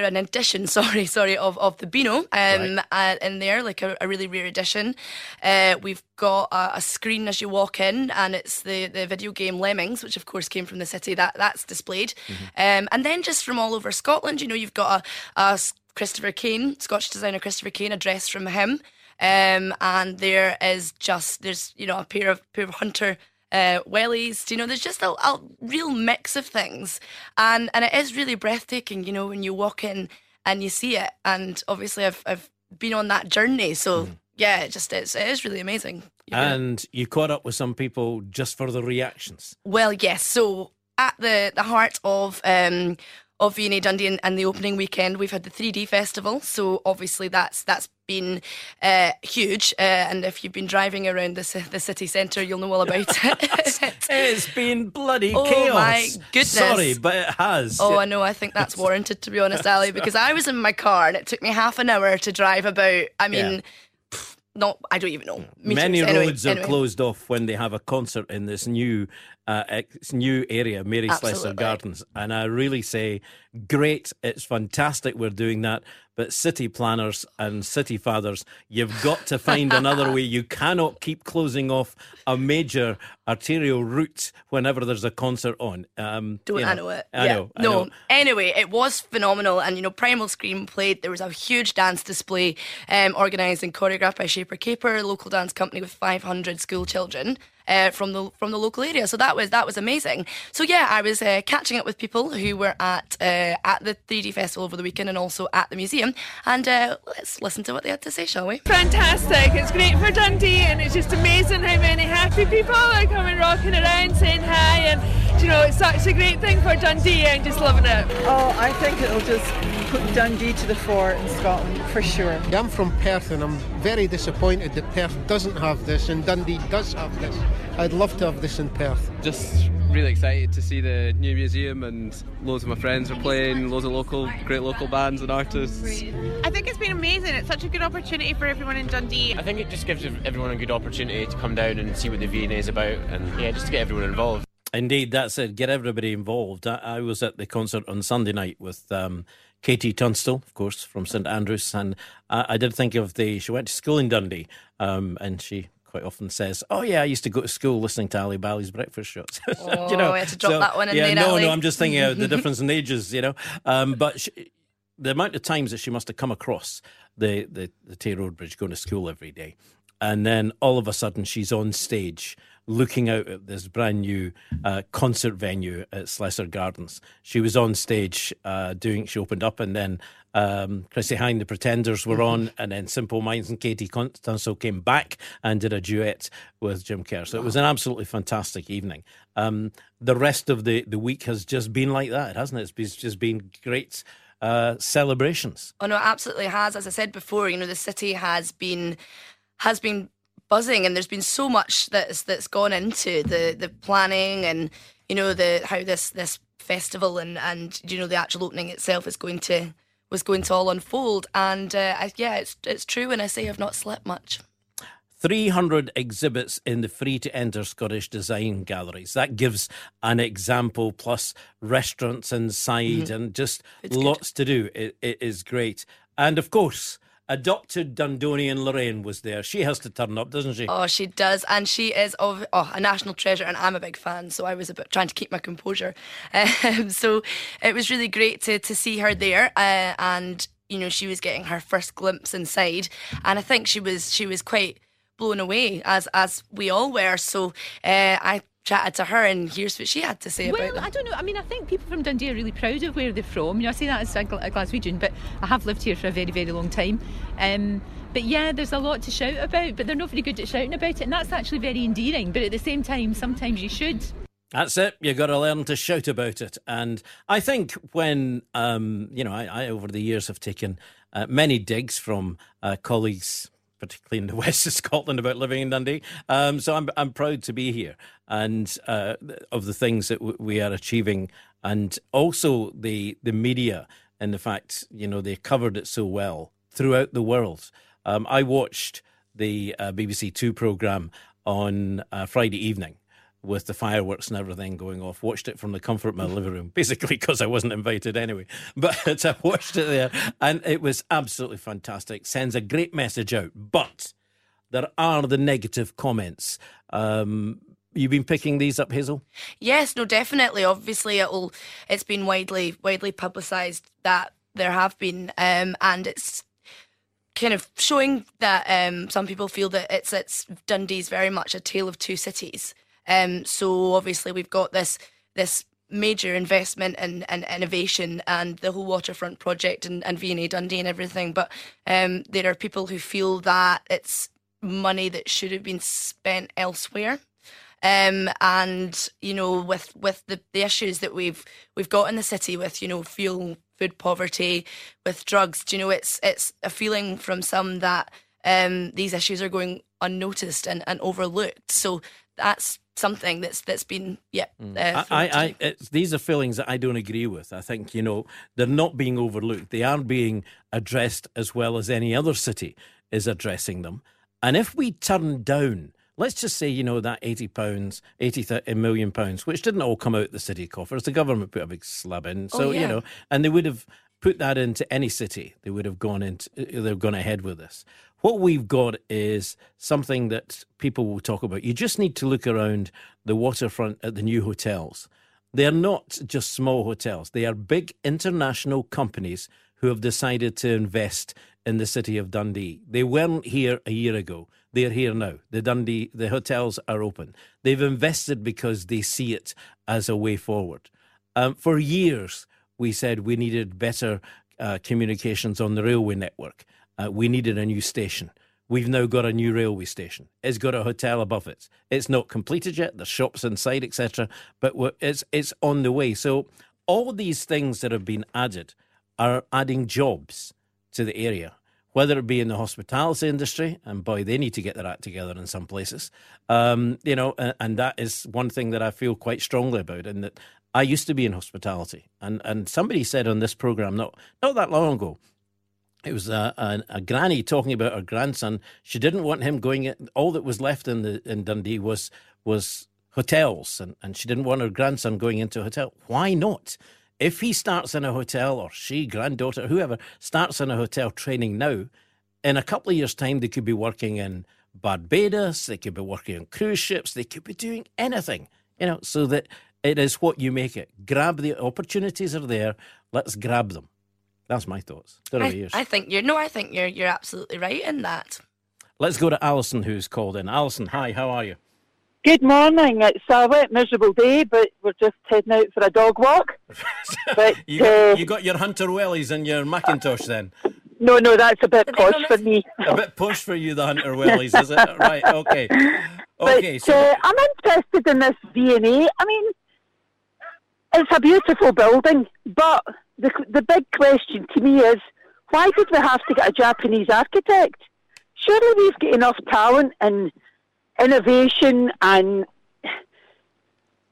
an edition, sorry, sorry, of, of the Beano um, uh, in there, like a, a really rare edition. Uh, we've got a, a screen as you walk in, and it's the, the video game Lemmings, which of course came from the city. That that's displayed, um, and then just from all over Scotland, you know, you've got a Christopher Kane, Scottish designer Christopher Kane, a dress from him, um, and there is just there's you know a pair of pair of hunter uh, wellies. You know, there's just a, a real mix of things, and and it is really breathtaking. You know, when you walk in and you see it, and obviously I've I've been on that journey, so yeah, it just is. It is really amazing. And you caught up with some people just for the reactions. Well, yes. So at the the heart of um of V&A Dundee and, and the opening weekend, we've had the 3D festival. So obviously that's that's been uh, huge. Uh, and if you've been driving around the the city centre, you'll know all about it. it's been bloody chaos. oh chaos. my goodness! Sorry, but it has. Oh, I know. I think that's warranted, to be honest, Ally, because I was in my car and it took me half an hour to drive about. I mean, Yeah. Not. I don't even know. Many. Anyway, roads are anyway. closed off when they have a concert in this new uh, its new area, Mary Slessor Gardens. And I really say, great, it's fantastic we're doing that. But city planners and city fathers, you've got to find another way. You cannot keep closing off a major arterial route whenever there's a concert on. Um, Don't you I know it? I yeah. know. I no. know. Anyway, it was phenomenal, and you know, Primal Scream played. There was a huge dance display um, organised and choreographed by Shaper Caper, a local dance company with 500 school children. Uh, from the from the local area, so that was that was amazing. So yeah, I was uh, catching up with people who were at uh, at the 3D festival over the weekend and also at the museum. And uh, let's listen to what they had to say, shall we? Fantastic. It's great for Dundee and it's just amazing how many happy people are coming rocking around saying hi and you know it's such a great thing for Dundee and just loving it. Oh, I think it'll just put Dundee to the fore in Scotland for sure. I'm from Perth and I'm very disappointed that Perth doesn't have this and Dundee does have this. I'd love to have this in Perth. Just really excited to see the new museum and loads of my friends are playing, loads of local, great local bands and artists. I think it's been amazing. It's such a good opportunity for everyone in Dundee. I think it just gives everyone a good opportunity to come down and see what the V&A is about and yeah, just to get everyone involved. Indeed, that's it. Get everybody involved. I, I was at the concert on Sunday night with um, KT Tunstall, of course, from St Andrews, and I, I did think of the. She went to school in Dundee, um, and she quite often says, "Oh yeah, I used to go to school listening to Ally Bally's breakfast shows." Oh, I had to drop that one in yeah, there, no, Ally. no, I'm just thinking of the difference in ages, you know. Um, but she, the amount of times that she must have come across the the, the Tay Road Bridge going to school every day, and then all of a sudden she's on stage looking out at this brand new uh, concert venue at Slessor Gardens. She was on stage uh, doing. She opened up, and then um, Chrissie Hynde, the Pretenders, were on, and then Simple Minds and KT Tunstall came back and did a duet with Jim Kerr. So it was an absolutely fantastic evening. Um, the rest of the, the week has just been like that, hasn't it? It's just been great uh, celebrations. Oh no, it absolutely has. As I said before, you know, the city has been has been buzzing, and there's been so much that's that's gone into the the planning and you know the how this this festival and and you know the actual opening itself is going to was going to all unfold. And uh, I, yeah, it's it's true when I say I've not slept much. 300 exhibits in the free to enter Scottish design galleries. That gives an example, plus restaurants inside Mhm. and just It's good. lots to do. It, it is great. And of course, adopted Dundonian Lorraine was there. She has to turn up, doesn't she? Oh, she does, and she is of oh, a national treasure, and I'm a big fan. So I was trying to keep my composure. Um, so it was really great to to see her there, uh, and you know she was getting her first glimpse inside, and I think she was she was quite blown away as as we all were. So uh, I chatted to her, and here's what she had to say about it. Well, them. I don't know. I mean, I think people from Dundee are really proud of where they're from. You know, I say that as a, Gl- a Glaswegian, but I have lived here for a very, very long time. Um, but yeah, there's a lot to shout about, but they're not very good at shouting about it, and that's actually very endearing. But at the same time, sometimes you should. That's it. You've got to learn to shout about it. And I think when, um, you know, I, I over the years have taken uh, many digs from uh, colleagues, particularly in the west of Scotland, about living in Dundee. Um, so I'm I'm proud to be here and uh, of the things that w- we are achieving, and also the the media and the fact you know they covered it so well throughout the world. Um, I watched the uh, BBC Two program on uh, Friday evening with the fireworks and everything going off. Watched it from the comfort of my living room, basically because I wasn't invited anyway. But I watched it there, and it was absolutely fantastic. Sends a great message out, but there are the negative comments. Um, you've been picking these up, Hazel. Yes, no, definitely. Obviously, it'll. It's been widely widely publicised that there have been, um, and it's kind of showing that um, some people feel that it's it's Dundee's very much a tale of two cities. Um, so obviously, we've got this this major investment and, and innovation and the whole waterfront project and, and V&A Dundee and everything. But um, there are people who feel that it's money that should have been spent elsewhere. Um, and you know, with with the, the issues that we've we've got in the city with you know fuel, food poverty, with drugs, do you know, it's it's a feeling from some that um, these issues are going unnoticed and, and overlooked. So that's something that's that's been yeah. Uh, I, I, I it's, these are feelings that I don't agree with. I think you know they're not being overlooked; they are being addressed as well as any other city is addressing them. And if we turn down let's just say, you know, that 80 pounds, 80 th- million pounds, which didn't all come out of the city coffers. The government put a big slab in. Oh, So, yeah. you know, and they would have put that into any city. They would have gone into, they've gone ahead with this. What we've got is something that people will talk about. You just need to look around the waterfront at the new hotels. They're not just small hotels, they are big international companies who have decided to invest in the city of Dundee. They weren't here a year ago. They're here now. The Dundee, the hotels are open. They've invested because they see it as a way forward. Um, for years, we said we needed better uh, communications on the railway network. Uh, we needed a new station. We've now got a new railway station. It's got a hotel above it. It's not completed yet. There's shops inside, etc. But it's it's on the way. So all these things that have been added are adding jobs to the area, whether it be in the hospitality industry, and boy, they need to get their act together in some places. Um, you know, and, and that is one thing that I feel quite strongly about, and that I used to be in hospitality, and and somebody said on this program not not that long ago. It was a, a, a granny talking about her grandson. She didn't want him going. All that was left in the in Dundee was was hotels, and, and she didn't want her grandson going into a hotel. Why not? If he starts in a hotel, or she, granddaughter, whoever starts in a hotel training now, in a couple of years' time, they could be working in Barbados, they could be working on cruise ships, they could be doing anything, you know, so that it is what you make it. Grab the opportunities are there, let's grab them. That's my thoughts. Don't about I, yours. I think you're no, I think you're you're absolutely right in that. Let's go to Alison, who's called in. Alison, hi, how are you? Good morning. It's a wet, miserable day, but we're just heading out for a dog walk. but You got, uh, you got your Hunter Wellies and your Macintosh then? no, no, that's a bit posh for me. A bit push for you, the Hunter Wellies, is it? Right, okay. Okay, but so uh, I'm interested in this V&A. I mean, it's a beautiful building, but the the big question to me is, why did we have to get a Japanese architect? Surely we've got enough talent and innovation and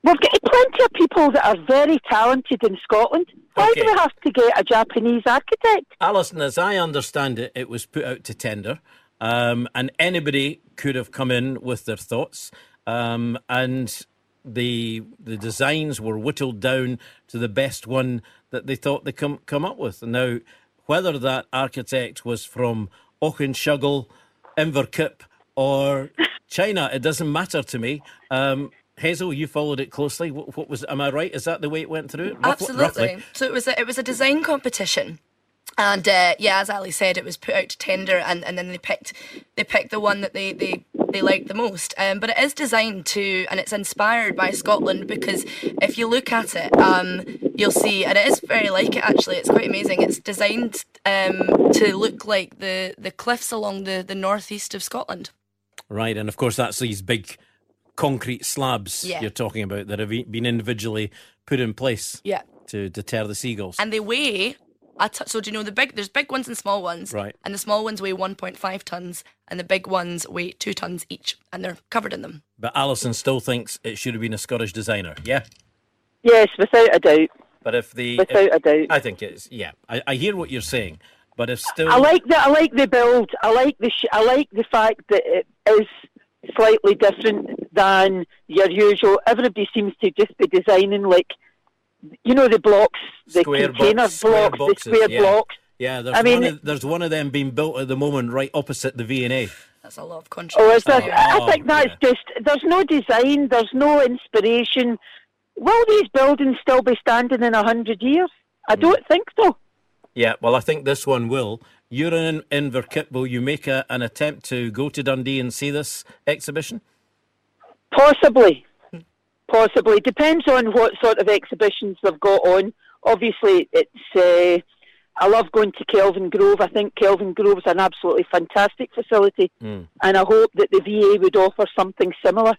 we've got plenty of people that are very talented in Scotland. Why do we have to get a Japanese architect? Alison, as I understand it, it was put out to tender, um, and anybody could have come in with their thoughts, um, and the the designs were whittled down to the best one that they thought they come come up with. Now, whether that architect was from Auchenshuggle, Inverkip, or China, it doesn't matter to me. Um, Hazel, you followed it closely. What, what was? Am I right? Is that the way it went through? Absolutely. roughly? So it was a, it was a design competition. And uh, yeah, as Ali said, it was put out to tender, and, and then they picked they picked the one that they, they, they liked the most. Um, but it is designed to, and it's inspired by Scotland because if you look at it, um, you'll see, and it is very like it actually. It's quite amazing. It's designed um, to look like the, the cliffs along the, the northeast of Scotland. Right, and of course that's these big concrete slabs Yeah. you're talking about that have been individually put in place Yeah. to deter the seagulls. And they weigh. A t- so do you know the big? There's big ones and small ones. Right. And the small ones weigh 1.5 tons, and the big ones weigh two tons each, and they're covered in them. But Alison still thinks it should have been a Scottish designer. Yeah, Yes, without a doubt. but if the Without if- a doubt. I think it's yeah. I, I hear what you're saying, but if still I like the I like the build. I like the sh- I like the fact that it is slightly different than your usual. Everybody seems to just be designing like you know the blocks, the square container box, square blocks, boxes, the square yeah. blocks. Yeah, there's I mean- one of, there's one of them being built at the moment right opposite the V and A. That's a lot of Oh, controversy. is there, I Oh, think that's just there's no design, there's no inspiration. Will these buildings still be standing in a hundred years? I Hmm. don't think so. Yeah, well, I think this one will. You're in Inverkip. Will you make a, an attempt to go to Dundee and see this exhibition? Possibly. Possibly. Depends on what sort of exhibitions they've got on. Obviously, it's. Uh, I love going to Kelvingrove. I think Kelvingrove is an absolutely fantastic facility, Mm. and I hope that the VA would offer something similar.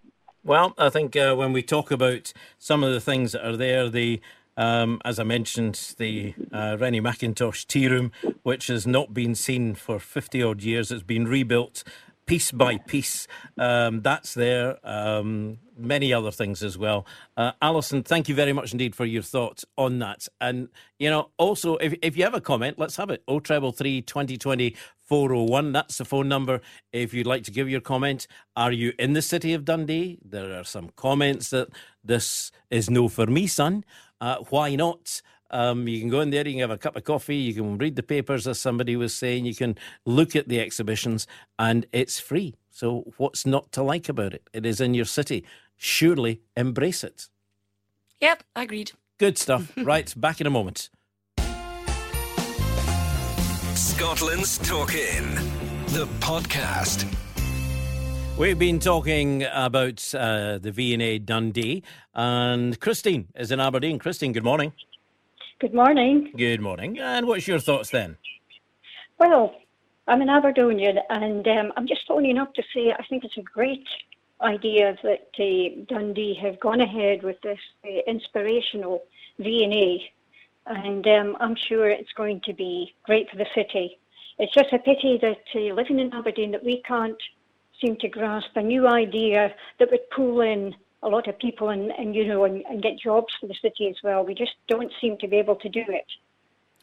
Well, I think uh, when we talk about some of the things that are there, the um, as I mentioned, the uh, Rennie Mackintosh tea room, which has not been seen for 50 odd years, it's been rebuilt piece by piece. Um, that's there. Um, many other things as well. Uh, Alison, thank you very much indeed for your thoughts on that. And, you know, also, if, if you have a comment, let's have it. O treble three 2020 401. That's the phone number if you'd like to give your comment. Are you in the city of Dundee? There are some comments that this is no for me, son. Uh, why not? Um, you can go in there, you can have a cup of coffee, you can read the papers, as somebody was saying, you can look at the exhibitions, and it's free. So, what's not to like about it? It is in your city. Surely embrace it. Yep, agreed. Good stuff. right, back in a moment. Scotland's Talking, the podcast. We've been talking about uh, the V&A Dundee, and Christine is in Aberdeen. Christine, good morning. Good morning. Good morning. And what's your thoughts then? Well, I'm an Aberdonian, and um, I'm just phoning up to say I think it's a great idea that uh, Dundee have gone ahead with this uh, inspirational V&A, and um, I'm sure it's going to be great for the city. It's just a pity that uh, living in Aberdeen that we can't seem to grasp a new idea that would pull in a lot of people and, and you know and, and get jobs for the city as well. We just don't seem to be able to do it.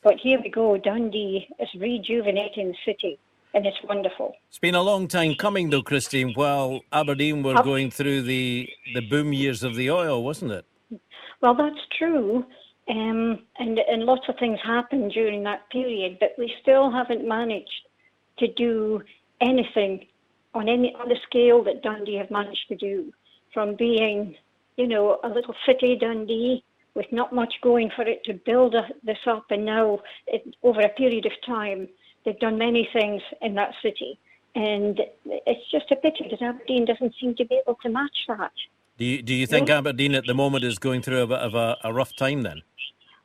But here we go. Dundee is rejuvenating the city, and it's wonderful. It's been a long time coming, though, Christine. While Aberdeen were Ab- going through the the boom years of the oil, wasn't it? Well, that's true. Um, and, and lots of things happened during that period, but we still haven't managed to do anything on any on the scale that Dundee have managed to do. From being, you know, a little city Dundee with not much going for it to build this up, and now it, over a period of time, they've done many things in that city, and it's just a pity that Aberdeen doesn't seem to be able to match that. Do you, do you think Aberdeen at the moment is going through a bit of a, a rough time then?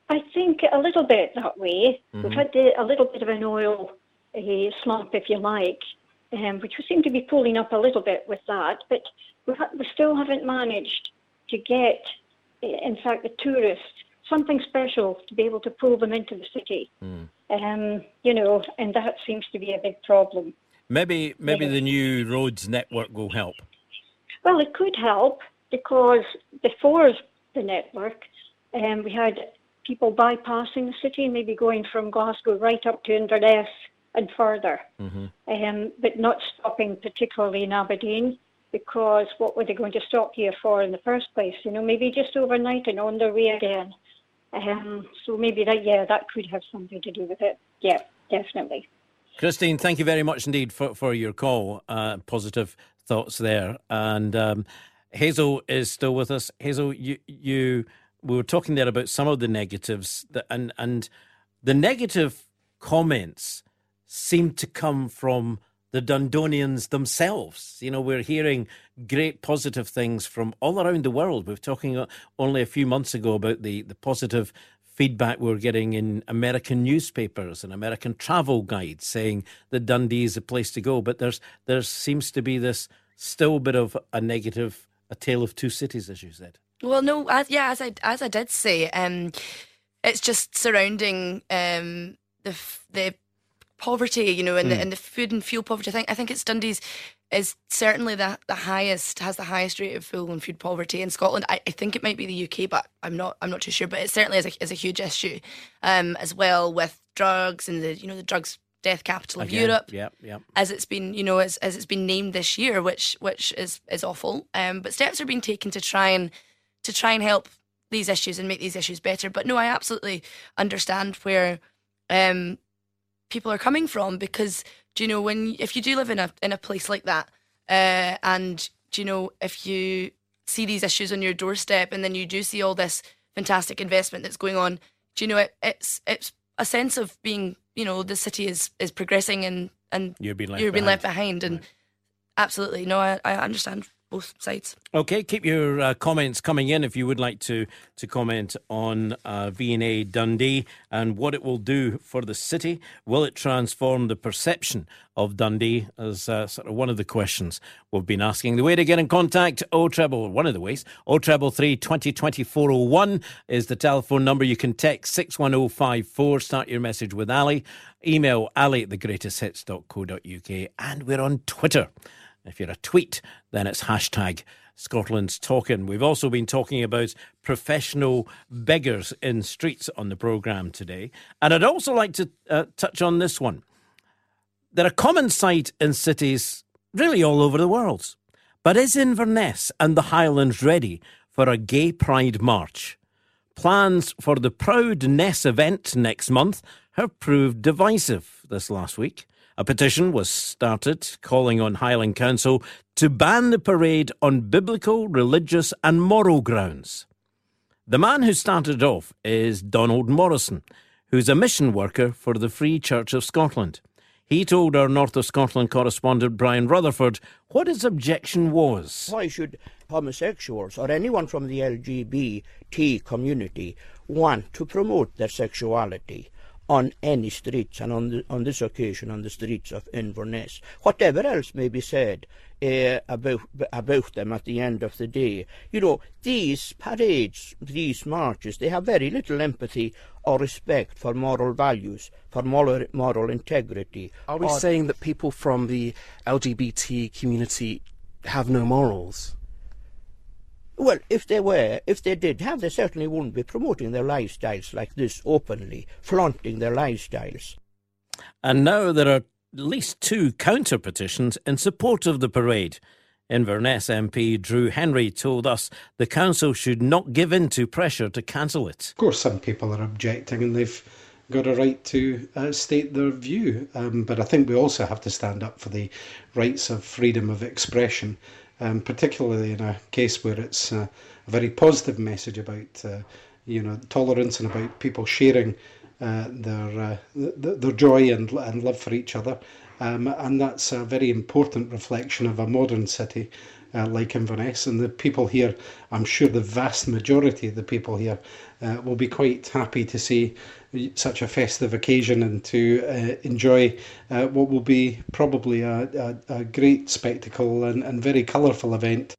I think a little bit that way. We've Mhm. had the, a little bit of an oil uh, slump, if you like, um, which we seem to be pulling up a little bit with that, but we, ha- we still haven't managed to get, in fact, the tourists something special to be able to pull them into the city. Um, you know, and that seems to be a big problem. Maybe maybe Yeah. the new roads network will help. Well, it could help because before the network, um, we had people bypassing the city, and maybe going from Glasgow right up to Inverness and further, um, but not stopping particularly in Aberdeen because what were they going to stop here for in the first place? You know, maybe just overnight and on their way again. Um, so maybe that, yeah, that could have something to do with it. Yeah, definitely. Christine, thank you very much indeed for, for your call. Uh, positive thoughts there. And um, Hazel is still with us. Hazel, you you we were talking there about some of the negatives, that, and and the negative comments seem to come from the Dundonians themselves. You know, we're hearing great positive things from all around the world. We were talking only a few months ago about the, the positive feedback we're getting in American newspapers and American travel guides saying that Dundee is a place to go. But there's there seems to be this still bit of a negative, a tale of two cities, as you said. Well, no, as, yeah, as I as I did say, um, it's just surrounding um, the the poverty, you know, and, the, Mm. and the food and fuel poverty. I think I think it's Dundee's is certainly the the highest has the highest rate of fuel and food poverty in Scotland. I, I think it might be the UK, but I'm not I'm not too sure. But it certainly is a, is a huge issue, um, as well with drugs and the you know the drugs death capital of Again, Europe Yeah, yeah. as it's been, you know, as, as it's been named this year, which which is is awful. Um, but steps are being taken to try and to try and help these issues and make these issues better. But no, I absolutely understand where um, people are coming from because do you know when if you do live in a in a place like that, uh, and do you know if you see these issues on your doorstep and then you do see all this fantastic investment that's going on, do you know it, it's it's a sense of being you know the city is is progressing and and You're being left you're being behind. left behind. and absolutely. No I, I understand both sides Okay, keep your uh, comments coming in if you would like to to comment on uh, V&A Dundee and what it will do for the city. Will it transform the perception of Dundee? As uh, sort of one of the questions we've been asking. The way to get in contact: O treble one of the ways. O treble three twenty twenty four oh one is the telephone number. You can text six one zero five four. Start your message with Ally. Email Ally at thegreatesthits.co.uk, and we're on Twitter. If you're a tweet, then it's hashtag Scotland's Talking. We've also been talking about professional beggars in streets on the programme today. And I'd also like to uh, touch on this one. they're a common sight in cities really all over the world. But is Inverness and the Highlands ready for a gay pride march? Plans for the Proud Ness event next month have proved divisive this last week. A petition was started calling on Highland Council to ban the parade on biblical, religious, and moral grounds. The man who started off is Donald Morrison, who's a mission worker for the Free Church of Scotland. He told our North of Scotland correspondent Brian Rutherford what his objection was. Why should homosexuals or anyone from the LGBT community want to promote their sexuality on any streets and on, the, on this occasion on the streets of Inverness? Whatever else may be said uh, about, about them at the end of the day, you know, these parades, these marches, they have very little empathy or respect for moral values, for moral, moral integrity. Are we or, saying that people from the LGBT community have no morals? Well, if they were, if they did have, they certainly wouldn't be promoting their lifestyles like this openly, flaunting their lifestyles. And now there are at least two counter petitions in support of the parade. Inverness MP Drew Hendry told us the council should not give in to pressure to cancel it. Of course, some people are objecting and they've got a right to uh, state their view, um, but I think we also have to stand up for the rights of freedom of expression um, particularly in a case where it's uh, a very positive message about uh, you know tolerance and about people sharing uh, their th- their joy and and love for each other, um, and that's a very important reflection of a modern city. Uh, like Inverness, and the people here, I'm sure the vast majority of the people here uh, will be quite happy to see such a festive occasion and to uh, enjoy uh, what will be probably a, a, a great spectacle and, and very colourful event.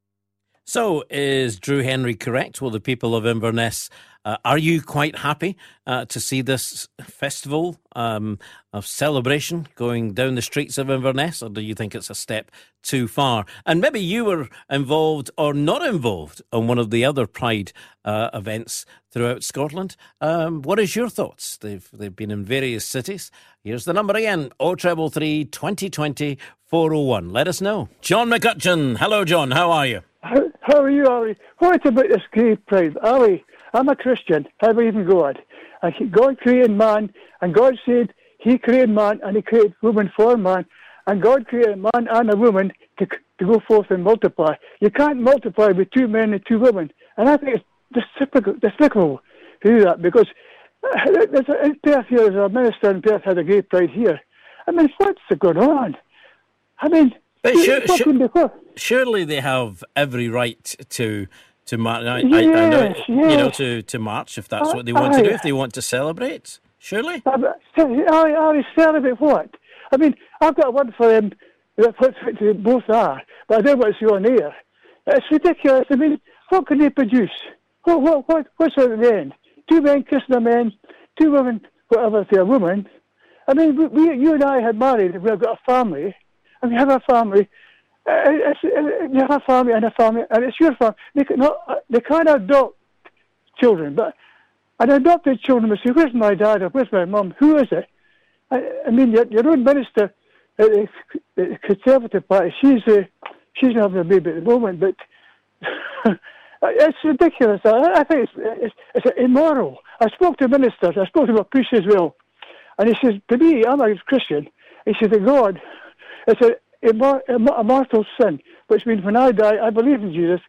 So, is Drew Hendry correct? Will the people of Inverness, uh, are you quite happy uh, to see this festival um, of celebration going down the streets of Inverness, or do you think it's a step too far? And maybe you were involved or not involved on one of the other Pride uh, events throughout Scotland. Um, what is your thoughts? They've they've been in various cities. Here's the number again: O treble three twenty twenty four oh one. Let us know. John McCutcheon. Hello, John. How are you? How, how are you, Ally? What about this gay pride? Ally, I'm a Christian. I believe in God. And God created man, and God said He created man, and He created woman for man. And God created a man and a woman to, to go forth and multiply. You can't multiply with two men and two women. And I think it's despicable, despicable to do that because uh, there's a, in Perth here, there's a minister in Perth had a gay pride here. I mean, what's going on? I mean, but sure, sure, surely they have every right to to march. I, yes, I, I know, yes. you know, to, to march if that's what they want to do, if they want to celebrate. Surely. Uh, I, I, celebrate what? I mean, I've got one for them. That's what they both are, but I don't want to see on air. It's ridiculous. I mean, what can they produce? What, what, what, what's at the end? Two men kissing a man, two women, whatever, to a woman. I mean, we, we, you and I had married, we've got a family, and we have a family. Uh, it's, uh, you have a family and a family, and it's your family. They, not, uh, they can't adopt children, but an adopted children will say, "Where's my dad or where's my mum? Who is it?" I, I mean, your, your own minister, uh, the Conservative Party, she's uh, she's having a baby at the moment, but it's ridiculous. I, I think it's, it's, it's immoral. I spoke to ministers. I spoke to a priest as well, and he says to me, I'm a Christian. He says, that God it's a, a, mortal sin, which means when I die, I believe in Jesus.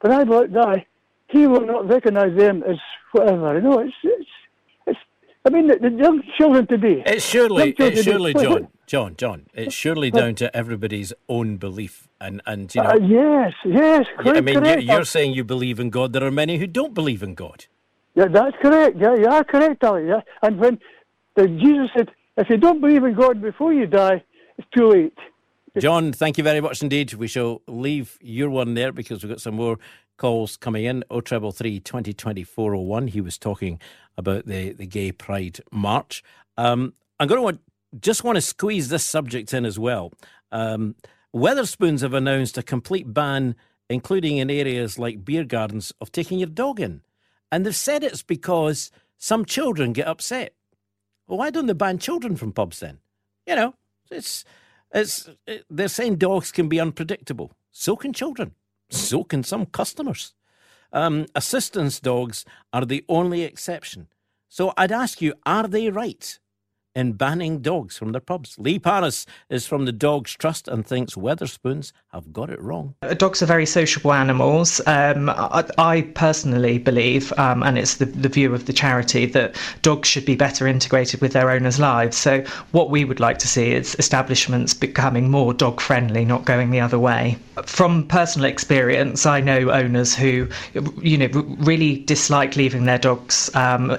When I die, He will not recognize them as whatever. You know, it's, it's, it's I mean, the, the young children today. It's surely, it's surely, John, John, John. It's surely down to everybody's own belief, and and you know. Uh, yes, yes. Correct, I mean, correct. You're, you're saying you believe in God. There are many who don't believe in God. Yeah, that's correct. Yeah, you are correct, Ally. Yeah, and when the, Jesus said, "If you don't believe in God before you die, it's too late." John, thank you very much indeed. We shall leave your one there because we've got some more calls coming in. O treble three twenty twenty four oh one. He was talking about the, the Gay Pride March. Um, I'm going to want, just want to squeeze this subject in as well. Um, Wetherspoons have announced a complete ban, including in areas like beer gardens, of taking your dog in. And they've said it's because some children get upset. Well, why don't they ban children from pubs then? You know, It's, it's, it, they're saying dogs can be unpredictable. So can children. So can some customers. Um, assistance dogs are the only exception. So I'd ask you, are they right? In banning dogs from their pubs. Lee Paris is from the Dogs Trust and thinks Wetherspoons have got it wrong. Uh, dogs are very sociable animals. Um, I, I, personally believe, um, and it's the, the view of the charity, that dogs should be better integrated with their owners' lives. So, what we would like to see is establishments becoming more dog friendly, not going the other way. From personal experience, I know owners who, you know, really dislike leaving their dogs um,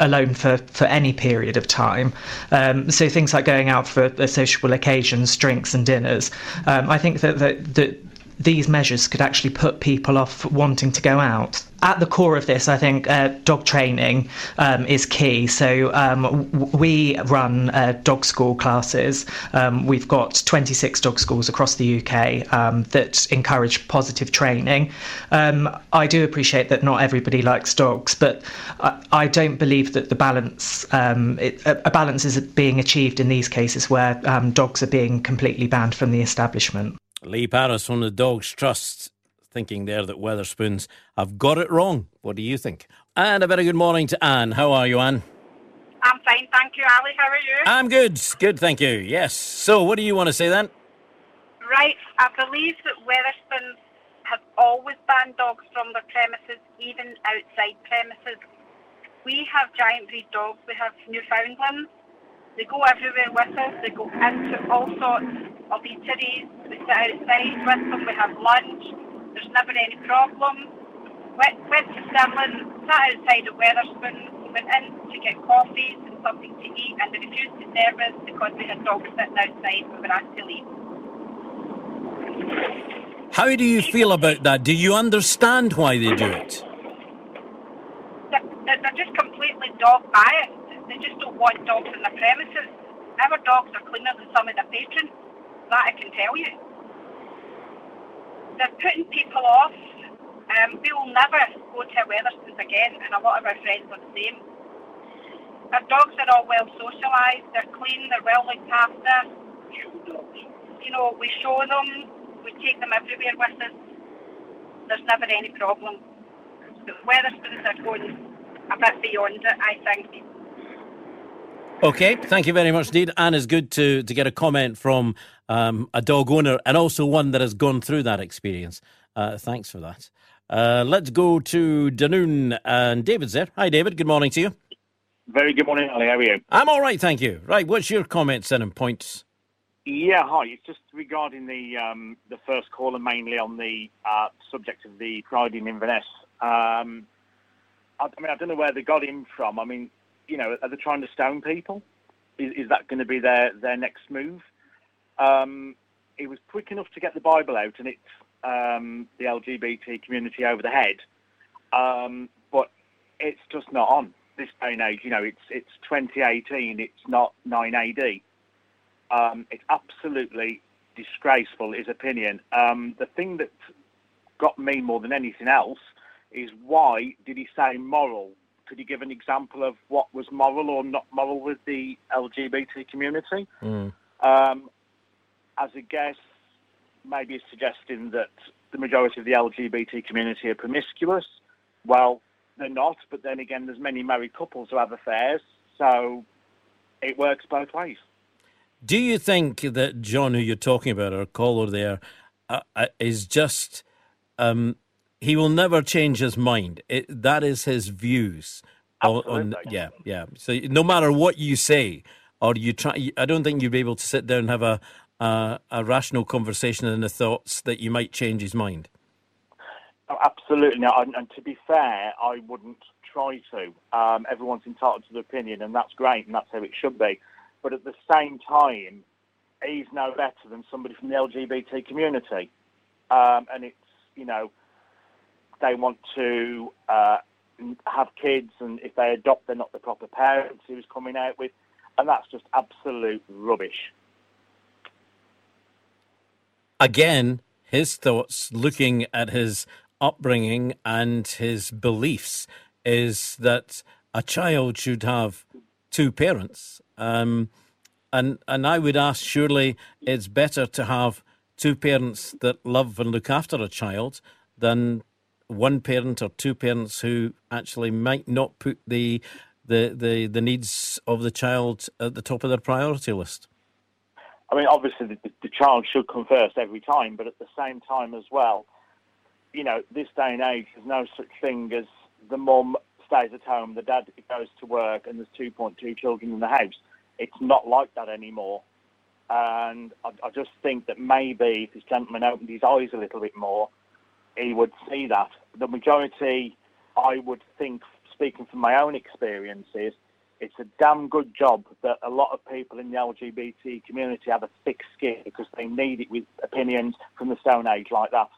alone for, for any period of time. Um, so things like going out for sociable occasions, drinks and dinners. Um, I think that, that, that these measures could actually put people off wanting to go out at the core of this, I think uh, dog training um, is key. So um, we run uh, dog school classes. Um, we've got 26 dog schools across the UK um, that encourage positive training. Um, I do appreciate that not everybody likes dogs, but I, I don't believe that the balance um, it, a balance is being achieved in these cases where dogs are being completely banned from the establishment. Lee Paris from the Dogs Trust thinking there that Wetherspoons have got it wrong. What do you think? And a very good morning to Anne. How are you, Anne? I'm fine, thank you, Ally. How are you? I'm good. Good, thank you. Yes. So, what do you want to say then? Right. I believe that Wetherspoons have always banned dogs from their premises, even outside premises. We have giant breed dogs. We have Newfoundlands. They go everywhere with us. They go into all sorts of eateries. We sit outside with them. We have lunch. There's never any problem. Went, went to Stirling, sat outside at Wetherspoon, went in to get coffees and something to eat, and they refused to serve us because we had dogs sitting outside. We were asked to leave. How do you feel about that? Do you understand why they do it? They're, they're just completely dog biased. They just don't want dogs in the premises. Our dogs are cleaner than some of the patrons. That I can tell you they're putting people off. Um, we will never go to Wetherspoons again, and a lot of our friends are the same. Our dogs are all well socialised, they're clean, they're well looked after. You know, we show them, we take them everywhere with us. There's never any problem. The Wetherspoons are going a bit beyond it, I think. Okay, thank you very much indeed. And it's good to, to get a comment from um, a dog owner and also one that has gone through that experience. Uh, thanks for that. Uh, let's go to Dunoon and David's there. Hi, David. Good morning to you. Very good morning, Ally. How are you? I'm all right, thank you. Right, what's your comments and points? Yeah, hi. It's just regarding the um, the first caller, mainly on the uh, subject of the Pride in Inverness. Um, I, I mean, I don't know where they got him from. I mean, you know, are they trying to stone people? Is, is that going to be their, their next move? Um, he was quick enough to get the Bible out and it's um, the LGBT community over the head, um, but it's just not on this day and age. You know, it's it's 2018. It's not 9 AD. Um, it's absolutely disgraceful. His opinion. Um, the thing that got me more than anything else is why did he say moral could you give an example of what was moral or not moral with the LGBT community? Mm. Um, as a guess, maybe suggesting that the majority of the LGBT community are promiscuous. Well, they're not, but then again, there's many married couples who have affairs, so it works both ways. Do you think that John, who you're talking about, or caller there, uh, uh, is just um, he will never change his mind. It, that is his views. On, on, yeah, yeah. So no matter what you say, or you try, I don't think you'd be able to sit down and have a a, a rational conversation and the thoughts that you might change his mind. Oh, absolutely. Now, and, and, to be fair, I wouldn't try to. Um, everyone's entitled to their opinion, and that's great, and that's how it should be. But at the same time, he's no better than somebody from the LGBT community, um, and it's you know they want to uh, have kids, and if they adopt, they're not the proper parents he was coming out with, and that's just absolute rubbish. Again, his thoughts, looking at his upbringing and his beliefs, is that a child should have two parents. Um, and and I would ask, surely it's better to have two parents that love and look after a child than one parent or two parents who actually might not put the the the, the needs of the child at the top of their priority list. I mean, obviously the, the child should come first every time, but at the same time as well, you know, this day and age, there's no such thing as the mum stays at home, the dad goes to work, and there's 2.2 children in the house. It's not like that anymore. And I, I just think that maybe if this gentleman opened his eyes a little bit more, he would see that. The majority, I would think, speaking from my own experiences, it's a damn good job that a lot of people in the LGBT community have a thick skin because they need it with opinions from the Stone Age like that.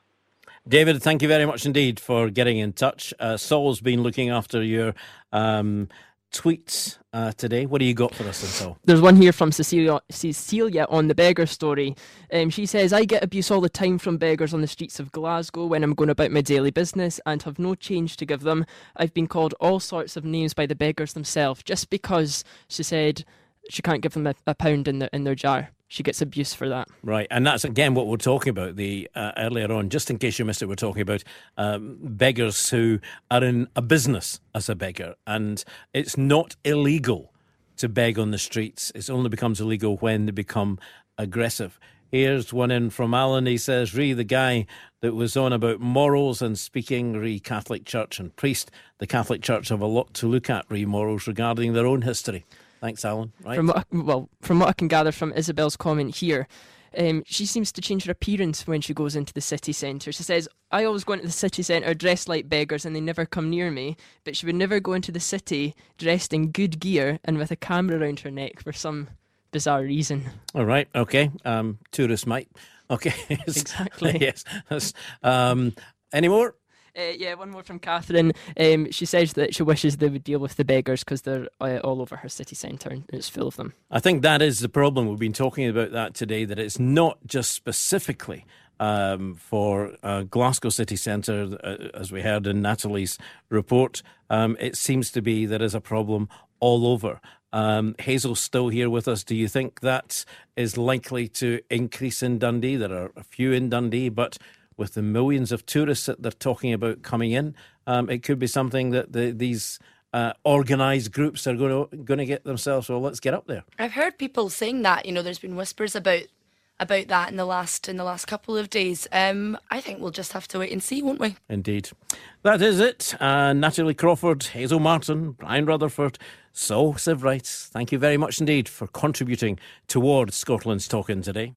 David, thank you very much indeed for getting in touch. Uh, Saul's been looking after your um, tweets uh, today. What do you got for us, Saul? There's one here from Cecilia, Cecilia on the beggar story. Um, she says, I get abuse all the time from beggars on the streets of Glasgow when I'm going about my daily business and have no change to give them. I've been called all sorts of names by the beggars themselves just because she said she can't give them a, a pound in, the, in their jar she gets abuse for that. Right, and that's again what we're talking about the uh, earlier on. Just in case you missed it, we're talking about um, beggars who are in a business as a beggar, and it's not illegal to beg on the streets. It only becomes illegal when they become aggressive. Here's one in from Alan. He says, Re, the guy that was on about morals and speaking, re Catholic Church and priest. The Catholic Church have a lot to look at, re morals, regarding their own history. Thanks, Alan. Right. From what well, from what I can gather from Isabel's comment here, um, she seems to change her appearance when she goes into the city centre. She says, I always go into the city centre dressed like beggars and they never come near me, but she would never go into the city dressed in good gear and with a camera around her neck for some bizarre reason. All right, okay. Um, tourist might. Okay. exactly. yes. Um, any more? Uh, yeah, one more from Catherine. Um, she says that she wishes they would deal with the beggars because they're uh, all over her city centre and it's full of them. I think that is the problem. We've been talking about that today, that it's not just specifically um, for uh, Glasgow city centre, uh, as we heard in Natalie's report. Um, it seems to be there is a problem all over. Um, Hazel's still here with us. Do you think that is likely to increase in Dundee? There are a few in Dundee, but with the millions of tourists that they're talking about coming in, um, it could be something that the, these uh, organised groups are going to going to get themselves. Well, let's get up there. I've heard people saying that. You know, there's been whispers about about that in the last in the last couple of days. Um, I think we'll just have to wait and see, won't we? Indeed, that is it. Uh, Natalie Crawford, Hazel Martin, Brian Rutherford, so Civ Rights. Thank you very much indeed for contributing towards Scotland's Talk In today.